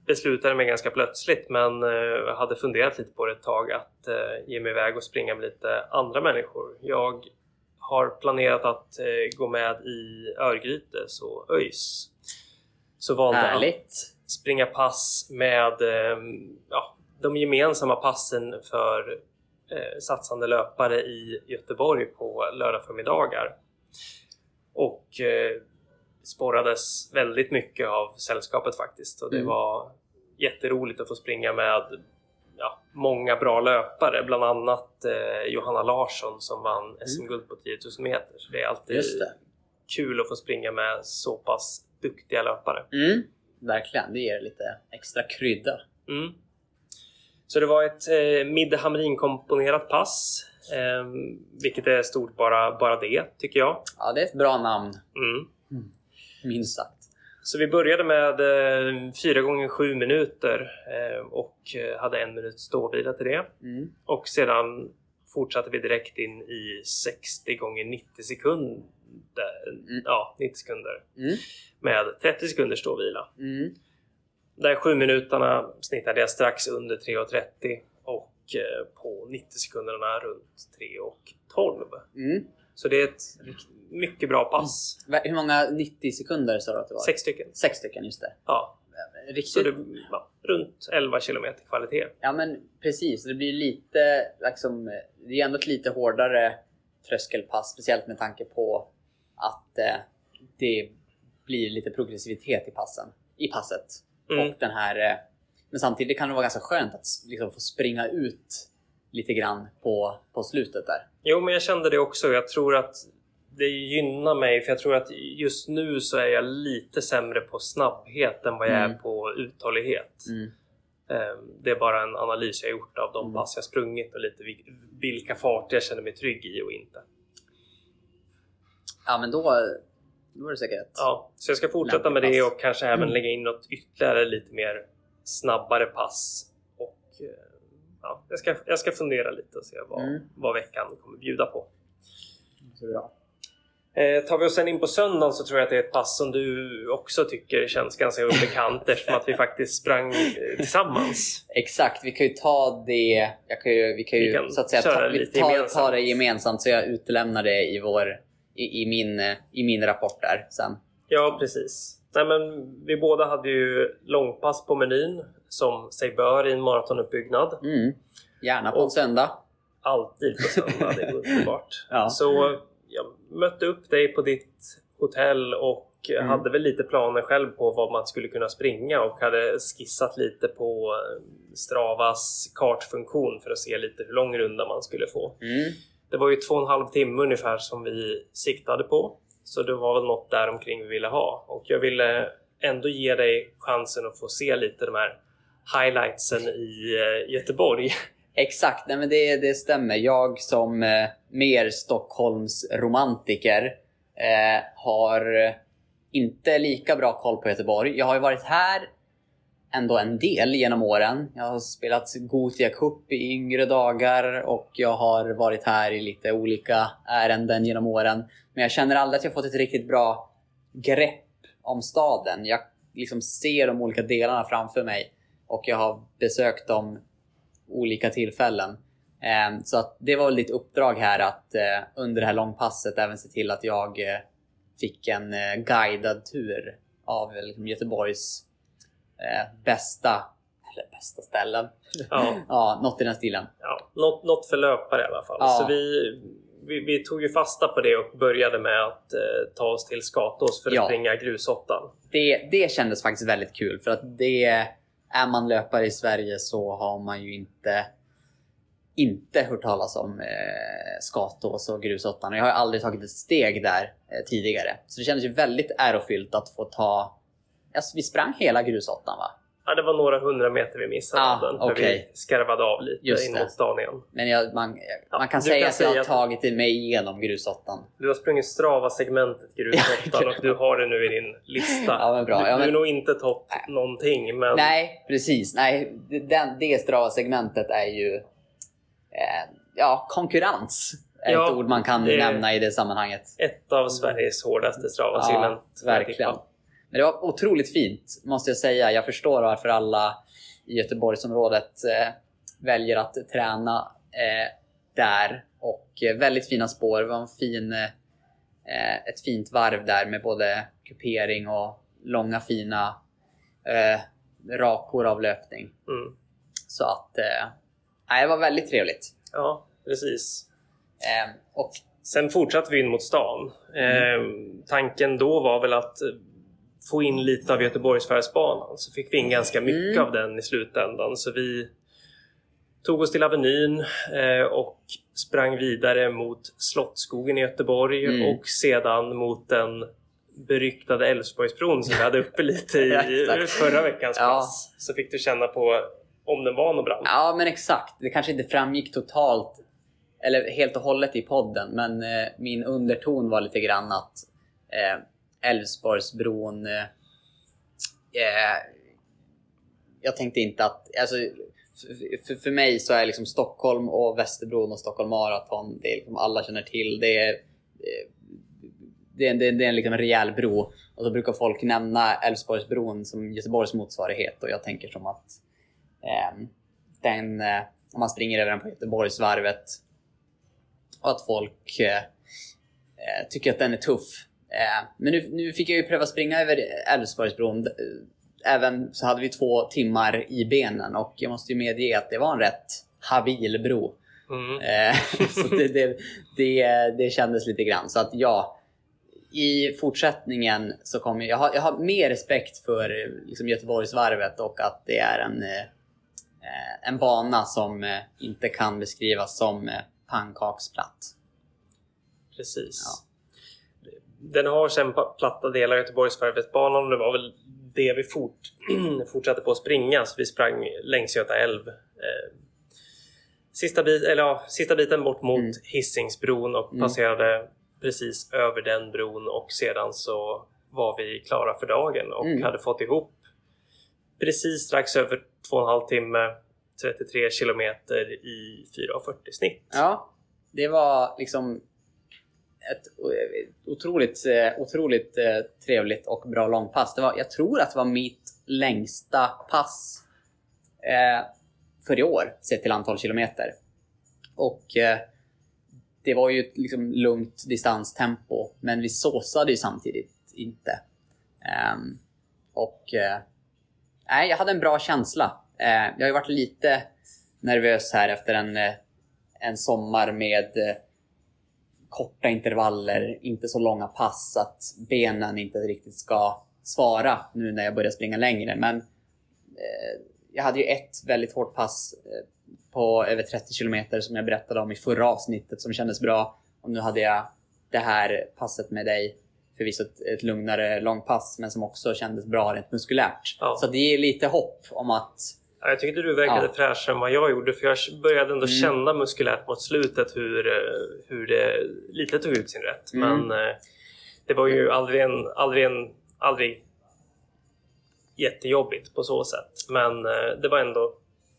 Speaker 2: beslutade mig ganska plötsligt men eh, jag hade funderat lite på det ett tag att eh, ge mig iväg och springa med lite andra människor. Jag har planerat att eh, gå med i Örgrytes och ÖIS. Så valde jag
Speaker 1: Härligt!
Speaker 2: att springa pass med eh, ja, de gemensamma passen för eh, satsande löpare i Göteborg på lördagförmiddagar. Och eh, sporrades väldigt mycket av sällskapet faktiskt. Och det
Speaker 1: Mm.
Speaker 2: var jätteroligt att få springa med ja, många bra löpare. Bland annat eh, Johanna Larsson som vann SM-guld på 10 000 meter. Så det är alltid
Speaker 1: Mm. Det.
Speaker 2: kul att få springa med så pass duktiga löpare.
Speaker 1: Mm. Verkligen, det ger lite extra krydda.
Speaker 2: Mm. Så det var ett eh, Midde Hamrin-komponerat pass. Eh, vilket är stort bara, bara det, tycker jag.
Speaker 1: Ja, det är ett bra namn,
Speaker 2: Mm.
Speaker 1: minst sagt.
Speaker 2: Så vi började med eh, 4 gånger 7 minuter eh, och eh, hade en minut ståvila till det.
Speaker 1: Mm.
Speaker 2: Och sedan fortsatte vi direkt in i 60 gånger 90 sekunder.
Speaker 1: Mm.
Speaker 2: Ja, 90 sekunder.
Speaker 1: Mm.
Speaker 2: Med 30 sekunder ståvila.
Speaker 1: Mm.
Speaker 2: Där 7 minuterna snittade jag strax under 3.30 och eh, på 90 sekunderna runt 3.12.
Speaker 1: Mm.
Speaker 2: Så det är ett mycket bra pass.
Speaker 1: Va- Hur många 90 sekunder sa du att det var?
Speaker 2: Sex stycken.
Speaker 1: Sex stycken, just det.
Speaker 2: Ja.
Speaker 1: Riktigt.
Speaker 2: Så det ja, runt 11 kilometer kvalitet.
Speaker 1: Ja men precis, det blir lite liksom, det är ändå ett lite hårdare tröskelpass, speciellt med tanke på att eh, det blir lite progressivitet i passen, i passet.
Speaker 2: Mm.
Speaker 1: Och den här, eh, men samtidigt kan det vara ganska skönt att liksom, få springa ut lite grann på, på slutet där.
Speaker 2: Jo, men jag kände det också. Jag tror att det gynnar mig för jag tror att just nu så är jag lite sämre på snabbhet än vad jag
Speaker 1: Mm.
Speaker 2: är på uthållighet.
Speaker 1: Mm.
Speaker 2: Eh, Det är bara en analys jag gjort av de
Speaker 1: Mm.
Speaker 2: pass jag sprungit och lite vil- vilka farter jag känner mig trygg i och inte.
Speaker 1: Ja men då, då är det säkert.
Speaker 2: Ja, så jag ska fortsätta med det och kanske även
Speaker 1: Mm.
Speaker 2: lägga in något ytterligare lite mer snabbare pass. Och eh, ja, jag, ska, jag ska fundera lite och se vad,
Speaker 1: Mm.
Speaker 2: vad veckan kommer bjuda på.
Speaker 1: Bra.
Speaker 2: Eh, tar vi oss sen in på söndagen så tror jag att det är ett pass som du också tycker känns ganska bekant eftersom att vi faktiskt sprang eh, tillsammans.
Speaker 1: Exakt, vi kan ju ta det, kan ju, vi kan ju
Speaker 2: Vi kan
Speaker 1: så att säga ta, vi tar, tar det gemensamt så jag utelämnar det i, vår, i, i, min, i min rapport där sen.
Speaker 2: Ja, precis. Nej, men vi båda hade ju långpass på menyn som sig bör i en maratonuppbyggnad.
Speaker 1: Mm. Gärna på en
Speaker 2: Och-
Speaker 1: söndag.
Speaker 2: Alltid på söndag, det är underbart.
Speaker 1: Ja.
Speaker 2: Så jag mötte upp dig på ditt hotell och
Speaker 1: Mm.
Speaker 2: hade väl lite planer själv på vad man skulle kunna springa och hade skissat lite på eh, Stravas kartfunktion för att se lite hur lång runda man skulle få.
Speaker 1: Mm.
Speaker 2: Det var ju två och en halv timme ungefär som vi siktade på. Så det var väl något där omkring vi ville ha. Och jag ville ändå ge dig chansen att få se lite de här highlightsen i eh, Göteborg.
Speaker 1: Exakt, nej men det, det stämmer. Jag som eh, mer Stockholmsromantiker eh, har eh, inte lika bra koll på Göteborg. Jag har ju varit här ändå en del genom åren. Jag har spelat Gothia Cup i yngre dagar och jag har varit här i lite olika ärenden genom åren. Men jag känner aldrig att jag fått ett riktigt bra grepp om staden. Jag liksom ser de olika delarna framför mig och jag har besökt dem olika tillfällen. Eh, Så att det var väl ditt uppdrag här att eh, under det här långpasset även se till att jag eh, fick en guidad tur av liksom, Göteborgs bästa, eller bästa ställen.
Speaker 2: Ja.
Speaker 1: ja, något i den stilen.
Speaker 2: ja, något, något för löpare i alla fall.
Speaker 1: Ja.
Speaker 2: Så vi, vi, vi tog ju fasta på det och började med att eh, ta oss till Skatås för att
Speaker 1: Ja.
Speaker 2: springa grusåttan.
Speaker 1: Det, det kändes faktiskt väldigt kul för att det är man löpare i Sverige så har man ju inte inte hört talas om eh, Skatås och grusåttan jag har ju aldrig tagit ett steg där eh, tidigare. Så det kändes ju väldigt ärofyllt att få ta... Alltså, vi sprang hela grusåttan va?
Speaker 2: Ja, det var några hundra meter vi missade
Speaker 1: Ah,
Speaker 2: den. För
Speaker 1: okej.
Speaker 2: vi skarvade av lite
Speaker 1: Just
Speaker 2: in mot stan igen.
Speaker 1: Men jag, man,
Speaker 2: Ja,
Speaker 1: man kan säga
Speaker 2: kan
Speaker 1: att jag har
Speaker 2: säga att-
Speaker 1: tagit mig igenom grusåttan.
Speaker 2: Du har sprungit Strava-segmentet grusåttan och du har det nu i din lista.
Speaker 1: Ja, men bra.
Speaker 2: Du,
Speaker 1: Ja,
Speaker 2: du är
Speaker 1: men-
Speaker 2: nog inte topp någonting, men
Speaker 1: Nej, precis. Nej, den, det Strava-segmentet är ju... Eh, ja, konkurrens är
Speaker 2: Ja,
Speaker 1: ett ord man kan nämna i det sammanhanget.
Speaker 2: ett av Sveriges hårdaste Strava-segment.
Speaker 1: Ja, verkligen. Men det var otroligt fint, måste jag säga. Jag förstår varför alla i Göteborgsområdet eh, väljer att träna eh, där. Och eh, väldigt fina spår. Det var en fin, ett fint varv där med både kupering och långa fina rakor av löpning.
Speaker 2: Mm.
Speaker 1: Så att eh, det var väldigt trevligt.
Speaker 2: Ja, precis.
Speaker 1: Eh, och
Speaker 2: Sen fortsatte vi in mot stan.
Speaker 1: Mm.
Speaker 2: Eh, tanken då var väl att få in lite av Göteborgsfärdsbanan. Så fick vi in ganska mycket
Speaker 1: Mm.
Speaker 2: av den i slutändan. Så vi tog oss till Avenyn eh, och sprang vidare mot Slottsskogen i Göteborg
Speaker 1: Mm.
Speaker 2: och sedan mot den beryktade Älvsborgsbron som vi hade uppe lite i förra veckans
Speaker 1: Ja.
Speaker 2: pass. Så fick du känna på om den var något brant.
Speaker 1: Ja, men exakt. Det kanske inte framgick totalt, eller helt och hållet i podden, men eh, min underton var lite grann att eh, Älvsborgsbron... Eh, eh, jag tänkte inte att... Alltså, för, för, mig så är liksom Stockholm och Västerbron och Stockholm Marathon, det är liksom alla känner till. Det är, eh, det är, det är, det är en liksom rejäl bro. Och så brukar folk nämna Älvsborgsbron som Göteborgs motsvarighet och jag tänker som att eh, den, eh, om man springer över den på Göteborgsvarvet och att folk eh, eh, tycker att den är tuff. Eh, men nu, nu fick jag ju pröva springa över Älvsborgsbron. Även så hade vi två timmar i benen och jag måste ju medge att det var en rätt habil bro.
Speaker 2: Mm.
Speaker 1: Eh, så det, det, det, det kändes lite grann. Så att ja, i fortsättningen så kommer jag, ha, jag har mer respekt för liksom Göteborgsvarvet och att det är en, eh, en bana som eh, inte kan beskrivas som eh, pannkaksplatt.
Speaker 2: Precis.
Speaker 1: Ja.
Speaker 2: Den har sen platta delar, Göteborgsvarvet-banan, och det var väl det vi fort, fortsatte på att springa. Så vi sprang längs Göta älv. Eh, sista, bit, eller ja, sista biten bort mot
Speaker 1: Mm.
Speaker 2: Hisingsbron och
Speaker 1: Mm.
Speaker 2: passerade precis över den bron och sedan så var vi klara för dagen och
Speaker 1: Mm.
Speaker 2: hade fått ihop precis strax över två och en halv timme 33 kilometer i 4.40 snitt.
Speaker 1: Ja, det var liksom ett otroligt, eh, otroligt eh, trevligt och bra långpass. Det var, jag tror att det var mitt längsta pass eh, för i år, sett till antal kilometer. Och det var ju ett liksom lugnt distanstempo, men vi såsade ju samtidigt inte. Ehm, och nej, jag hade en bra känsla. Jag har ju varit lite nervös här efter en, en sommar med korta intervaller, inte så långa pass, att benen inte riktigt ska svara nu när jag börjar springa längre. Men eh, jag hade ju ett väldigt hårt pass eh, på över 30 kilometer som jag berättade om i förra avsnittet som kändes bra. Och nu hade jag det här passet med dig, förvisso ett, ett lugnare långpass, men som också kändes bra rent muskulärt.
Speaker 2: Ja.
Speaker 1: Så det ger lite hopp om att
Speaker 2: Jag tyckte du verkade
Speaker 1: Ja.
Speaker 2: fräschare än vad jag gjorde för jag började ändå
Speaker 1: Mm.
Speaker 2: känna muskulärt mot slutet hur, eh, hur det lite tog ut sin rätt.
Speaker 1: Mm.
Speaker 2: Men eh, det var ju aldrig, en, aldrig, en, aldrig jättejobbigt på så sätt. Men eh, det var ändå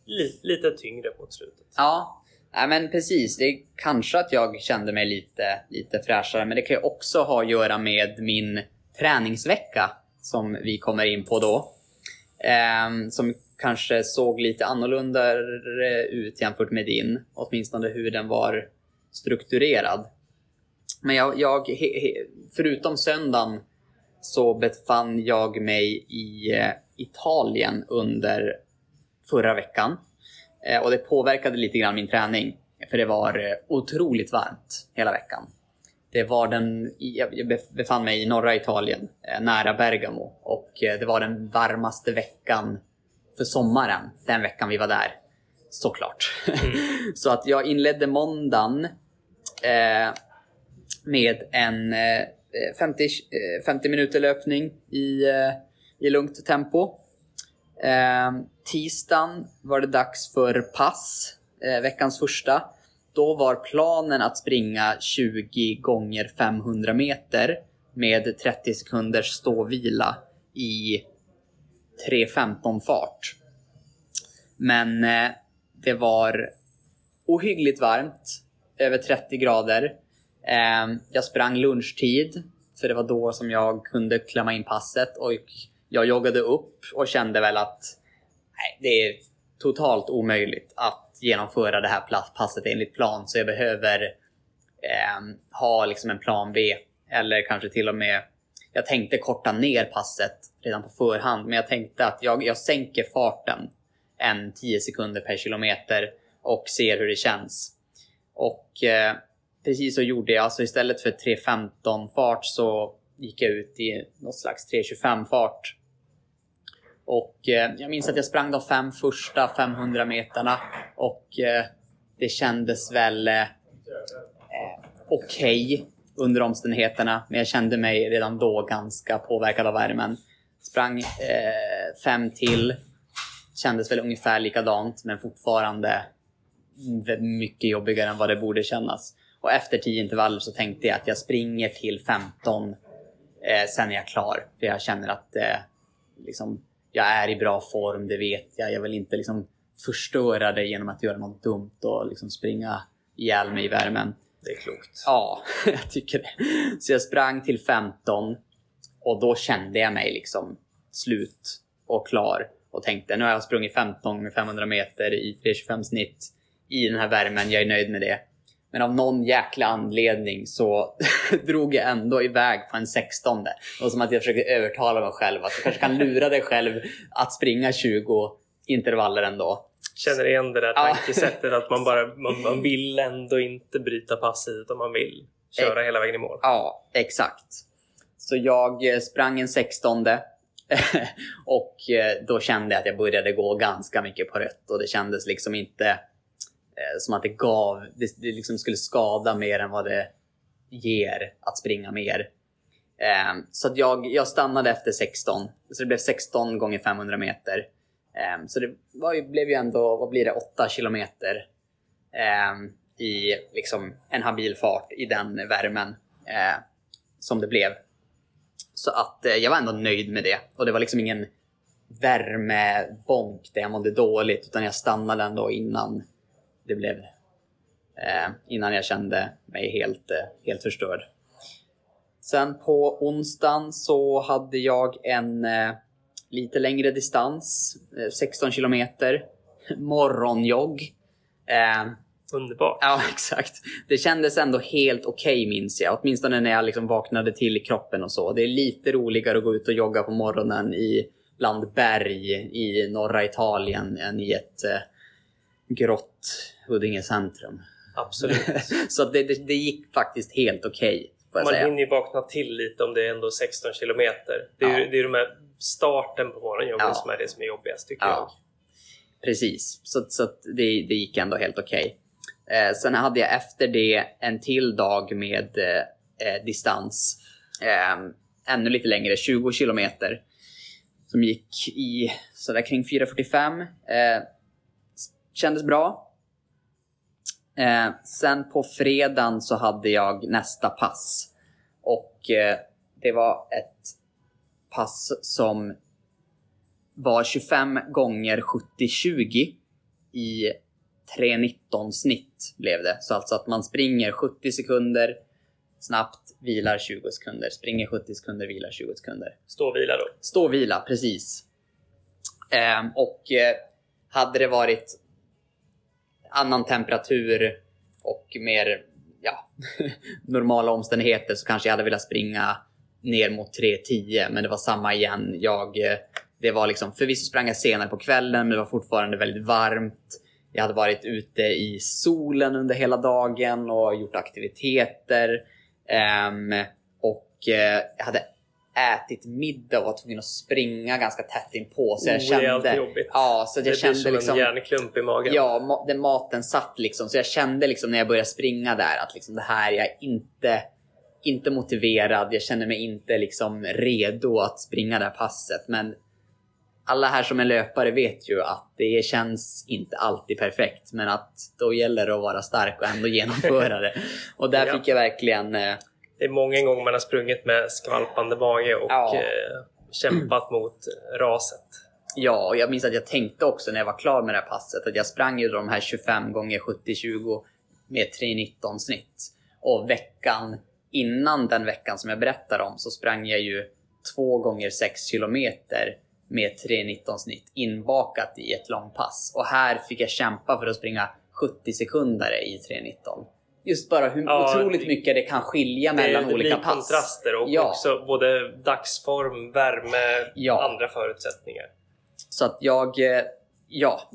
Speaker 2: li, lite tyngre mot slutet.
Speaker 1: Ja, nej, men precis. Det är kanske att jag kände mig lite, lite fräschare, men det kan ju också ha att göra med min träningsvecka som vi kommer in på då. Ehm, som kanske såg lite annorlunda ut jämfört med din, åtminstone hur den var strukturerad. Men jag, jag he, he, förutom söndagen så befann jag mig i eh, Italien under förra veckan. Eh, och det påverkade lite grann min träning. För det var eh, otroligt varmt hela veckan. Det var den, jag befann mig i norra Italien, nära Bergamo. Och det var den varmaste veckan för sommaren, den veckan vi var där. Såklart. Så att jag inledde måndagen eh, med en eh, 50, eh, 50 minuter löpning i, eh, i lugnt tempo. Eh, tisdagen var det dags för pass, eh, veckans första. Då var planen att springa 20 gånger 500 meter med 30 sekunders ståvila i 3.15 fart. Men eh, det var ohyggligt varmt, över 30 grader. Eh, jag sprang lunchtid, för det var då som jag kunde klämma in passet. Och jag joggade upp och kände väl att nej, det är totalt omöjligt att genomföra det här passet enligt plan. Så jag behöver eh, ha liksom en plan B. Eller kanske till och med, jag tänkte korta ner passet redan på förhand. Men jag tänkte att jag, jag sänker farten en 10 sekunder per kilometer och ser hur det känns. Och eh, precis så gjorde jag. så istället för 3.15 fart så gick jag ut i något slags 3.25 fart. Och eh, jag minns att jag sprang de fem första 500 meterna och eh, det kändes väl eh, okej. okej under omständigheterna. Men jag kände mig redan då ganska påverkad av värmen. Sprang eh, fem till. Kändes väl ungefär likadant men fortfarande mycket jobbigare än vad det borde kännas. Och efter 10 intervaller så tänkte jag att jag springer till 15 eh, sen är jag klar. För jag känner att eh, liksom, jag är i bra form, det vet jag. Jag vill inte liksom, förstöra det genom att göra något dumt och liksom, springa ihjäl mig i värmen.
Speaker 2: Det är klokt.
Speaker 1: Ja, jag tycker det. Så jag sprang till 15 och då kände jag mig liksom slut och klar och tänkte nu har jag sprungit 15 med 500 meter i 3.25 snitt i den här värmen, jag är nöjd med det. Men av någon jäkla anledning så drog jag ändå iväg på en 16. Det var som att jag försökte övertala mig själv att jag kanske kan lura dig själv att springa 20 intervaller ändå.
Speaker 2: Känner igen det där tankesättet att man bara man, man vill ändå inte bryta passet utan man vill köra hela vägen i mål.
Speaker 1: Ja, exakt. Så jag eh, sprang en 16 och eh, då kände jag att jag började gå ganska mycket på rött och det kändes liksom inte eh, som att det gav, det, det liksom skulle skada mer än vad det ger att springa mer. Eh, Så jag, jag stannade efter 16, så det blev 16 gånger 500 meter. Ehm, så det var ju, blev ju ändå, vad blir det, 8 kilometer eh, i liksom en habil fart i den värmen eh, som det blev. Så att eh, jag var ändå nöjd med det. Och det var liksom ingen värmebonk där jag mådde dåligt utan jag stannade ändå innan det blev eh, innan jag kände mig helt, eh, helt förstörd. Sen på onsdagen så hade jag en eh, lite längre distans, eh, 16 kilometer, morgonjogg. Eh,
Speaker 2: Underbart.
Speaker 1: Ja, exakt. Det kändes ändå helt okej minns jag. Åtminstone när jag liksom vaknade till i kroppen och så. Det är lite roligare att gå ut och jogga på morgonen i bland berg i norra Italien än i ett eh, grått Huddinge centrum.
Speaker 2: Absolut.
Speaker 1: Så det, det, det gick faktiskt helt okej. jag
Speaker 2: Man
Speaker 1: säga.
Speaker 2: hinner ju vakna till lite om det är ändå 16 kilometer. Det är,
Speaker 1: Ja.
Speaker 2: ju det är de här starten på morgonjoggen
Speaker 1: Ja.
Speaker 2: som är det som är jobbigast tycker
Speaker 1: Ja. Precis, så, så det, det gick ändå helt okej. Eh, sen hade jag efter det en till dag med eh, eh, distans. Eh, ännu lite längre, 20 kilometer. Som gick i sådär kring 4.45. Eh, kändes bra. Eh, sen på fredagen så hade jag nästa pass. Och eh, det var ett pass som var 25 gånger 70-20 i 3.19 snitt blev det. Så alltså att man springer 70 sekunder snabbt, vilar 20 sekunder. Springer 70 sekunder, vilar 20 sekunder.
Speaker 2: Stå och vila då.
Speaker 1: Stå och vila, precis. Ehm, och eh, hade det varit annan temperatur och mer ja, normala omständigheter så kanske jag hade velat springa ner mot 3.10 men det var samma igen. Jag, eh, det var liksom, förvisso sprang jag senare på kvällen men det var fortfarande väldigt varmt. Jag hade varit ute i solen under hela dagen och gjort aktiviteter. Ehm, och eh, jag hade ätit middag och var tvungen att springa ganska tätt inpå. Så jag
Speaker 2: Oh, det är
Speaker 1: kände...
Speaker 2: jobbigt.
Speaker 1: Ja, så att
Speaker 2: det
Speaker 1: jag
Speaker 2: blir
Speaker 1: kände
Speaker 2: som
Speaker 1: liksom...
Speaker 2: en järnklump i magen.
Speaker 1: Ja, ma- den maten satt liksom. Så jag kände liksom när jag började springa där att liksom det här, jag är inte, inte motiverad. Jag känner mig inte liksom redo att springa det här passet. Men alla här som är löpare vet ju att det känns inte alltid perfekt. Men att då gäller det att vara stark och ändå genomföra det. Och där
Speaker 2: Ja.
Speaker 1: fick jag verkligen... eh,
Speaker 2: Det är många gånger man har sprungit med skvalpande mage och
Speaker 1: Ja.
Speaker 2: eh, kämpat mot raset.
Speaker 1: Ja, och jag minns att jag tänkte också när jag var klar med det här passet att jag sprang ju de här 25 gånger 70-20 med 3.19 snitt. Och veckan innan den veckan som jag berättar om så sprang jag ju 2 gånger 6 kilometer med 3.19 snitt inbakat i ett långpass. Och här fick jag kämpa för att springa 70 sekunder i 3.19. Just bara hur
Speaker 2: Ja,
Speaker 1: otroligt
Speaker 2: det-
Speaker 1: mycket det kan skilja
Speaker 2: Det,
Speaker 1: mellan
Speaker 2: det
Speaker 1: olika pass.
Speaker 2: kontraster och
Speaker 1: Ja.
Speaker 2: också både dagsform, värme,
Speaker 1: Ja.
Speaker 2: andra förutsättningar.
Speaker 1: Så att jag, eh, ja,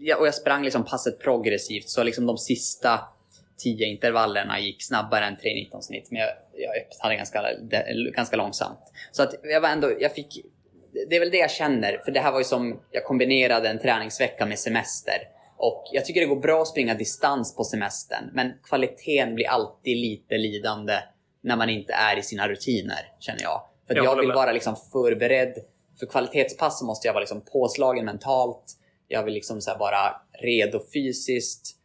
Speaker 1: jag- och jag sprang liksom passet progressivt så liksom de sista 10 intervallerna gick snabbare än 3.19 snitt. Men jag, jag hade ganska, ganska långsamt. Så att jag var ändå, jag fick, det är väl det jag känner. För det här var ju som, jag kombinerade en träningsvecka med semester. Och jag tycker det går bra att springa distans på semestern. Men kvaliteten blir alltid lite lidande när man inte är i sina rutiner, känner jag. För
Speaker 2: Jag
Speaker 1: jag, vill vara liksom förberedd. För kvalitetspass måste jag vara liksom påslagen mentalt. Jag vill liksom så vara redo fysiskt.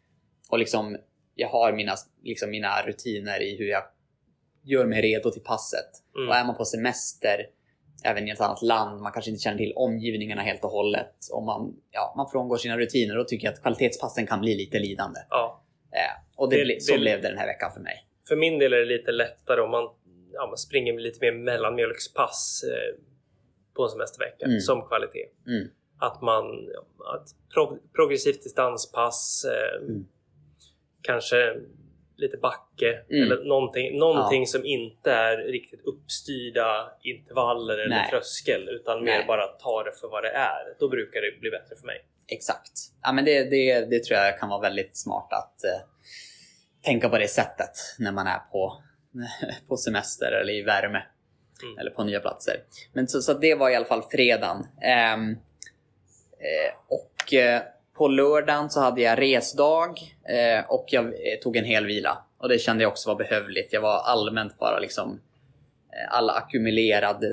Speaker 1: Och liksom, jag har mina, liksom mina rutiner i hur jag gör mig redo till passet.
Speaker 2: Mm.
Speaker 1: Och är man på semester, även i ett annat land, man kanske inte känner till omgivningarna helt och hållet. Och man, ja, man frångår sina rutiner. Då tycker jag att kvalitetspassen kan bli lite lidande.
Speaker 2: Ja.
Speaker 1: Eh, och det,
Speaker 2: Det-
Speaker 1: så
Speaker 2: det-
Speaker 1: blev det den här veckan för mig.
Speaker 2: För min del är det lite lättare om man, ja, man springer lite mer mellanmjölkspass eh, på en semestervecka
Speaker 1: Mm.
Speaker 2: som kvalitet.
Speaker 1: Mm.
Speaker 2: Att man, ja, ett pro, progressivt distanspass, eh,
Speaker 1: Mm.
Speaker 2: Kanske lite backe
Speaker 1: Mm.
Speaker 2: eller någonting, någonting
Speaker 1: Ja.
Speaker 2: som inte är riktigt uppstyrda intervaller eller
Speaker 1: Nej.
Speaker 2: tröskel utan mer
Speaker 1: Nej.
Speaker 2: bara ta det för vad det är. Då brukar det bli bättre för mig.
Speaker 1: Exakt. Ja, men det, det, det tror jag kan vara väldigt smart att eh, tänka på det sättet när man är på, på semester eller i värme.
Speaker 2: Mm.
Speaker 1: Eller på nya platser. Men så, så det var i alla fall fredagen. Ehm, eh, och eh, på lördagen så hade jag resdag eh, och jag eh, tog en hel vila. Och det kände jag också var behövligt. Jag var allmänt bara liksom eh, all ackumulerad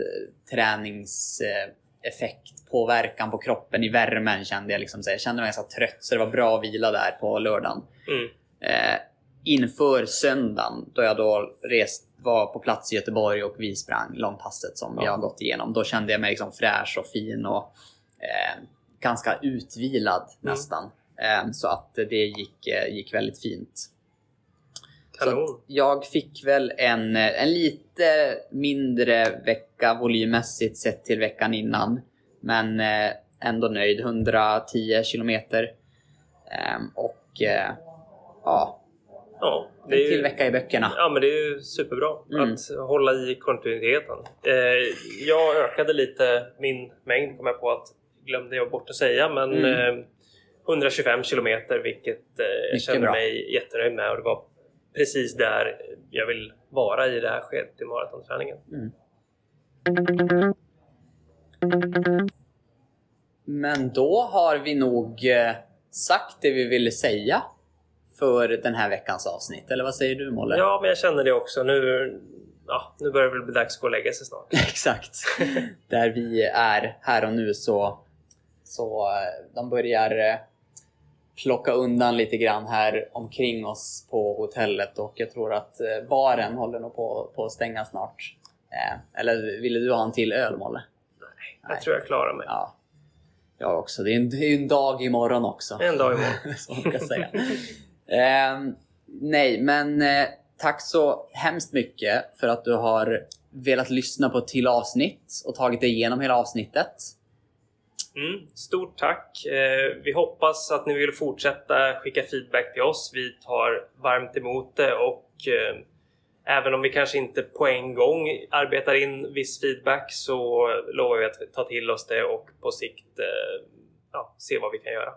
Speaker 1: träningseffekt, påverkan på kroppen i värmen kände jag liksom. Så jag kände mig ganska trött så det var bra vila där på lördagen.
Speaker 2: Mm.
Speaker 1: Eh, inför söndagen då jag då rest, var på plats i Göteborg och vi sprang långpasset som vi
Speaker 2: Ja.
Speaker 1: har gått igenom. Då kände jag mig liksom fräsch och fin och eh, ganska utvilad nästan. Eh, så att det gick, eh, gick väldigt fint. Så jag fick väl en, eh, en lite mindre vecka volymmässigt sett till veckan innan. Men ändå nöjd. 110 kilometer. Ehm, och ja,
Speaker 2: Ja,
Speaker 1: en
Speaker 2: det är
Speaker 1: till
Speaker 2: ju,
Speaker 1: vecka i böckerna.
Speaker 2: ja, men det är ju superbra
Speaker 1: Mm.
Speaker 2: att hålla i kontinuiteten. Eh, jag ökade lite min mängd kom jag på att glömde jag bort att säga men
Speaker 1: Mm.
Speaker 2: eh, 125 kilometer vilket eh, jag kände
Speaker 1: bra.
Speaker 2: mig jättenöjd med och det var precis där jag vill vara i det här skedet i maratonträningen.
Speaker 1: Men då har vi nog eh, sagt det vi ville säga för den här veckans avsnitt. Eller vad säger du Molle?
Speaker 2: Ja, men jag känner det också. Nu, ja, nu börjar det väl bli dags att gå och lägga sig snart.
Speaker 1: Exakt. Där vi är här och nu så, så eh, de börjar eh, plocka undan lite grann här omkring oss på hotellet och jag tror att eh, baren håller nog på, på att stänga snart. Eh, Eller ville du ha en till öl Molle?
Speaker 2: Jag
Speaker 1: Nej.
Speaker 2: tror jag klarar mig.
Speaker 1: Ja. Jag också. Det är en, det är en dag imorgon också.
Speaker 2: En dag imorgon.
Speaker 1: man kan säga. Ehm, nej, men eh, tack så hemskt mycket för att du har velat lyssna på ett till avsnitt och tagit dig igenom hela avsnittet.
Speaker 2: Mm, stort tack! Eh, vi hoppas att ni vill fortsätta skicka feedback till oss. Vi tar varmt emot det och eh, även om vi kanske inte på en gång arbetar in viss feedback så lovar vi att ta till oss det och på sikt eh, ja, se vad vi kan göra.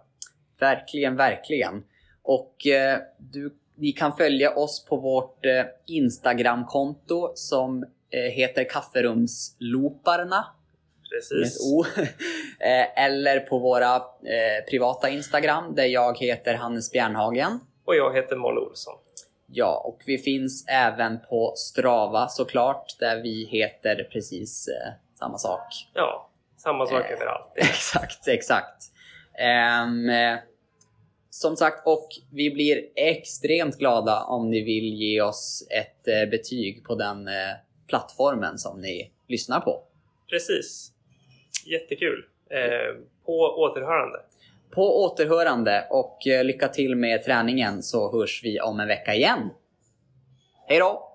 Speaker 1: Verkligen, verkligen. Och eh, du, ni kan följa oss på vårt eh, Instagramkonto som eh, heter Kafferumslooparna.
Speaker 2: Precis.
Speaker 1: O. Eh, Eller på våra eh, privata Instagram där jag heter Hannes Bjärnhagen.
Speaker 2: Och jag heter Molle Olsson.
Speaker 1: Ja, och vi finns även på Strava såklart, där vi heter precis eh, samma sak.
Speaker 2: Ja, samma sak
Speaker 1: Eh.
Speaker 2: överallt.
Speaker 1: exakt, exakt. Eh, som sagt, och vi blir extremt glada om ni vill ge oss ett betyg på den plattformen som ni lyssnar på.
Speaker 2: Precis. Jättekul. Eh, på återhörande.
Speaker 1: På återhörande och eh, lycka till med träningen så hörs vi om en vecka igen. Hej då!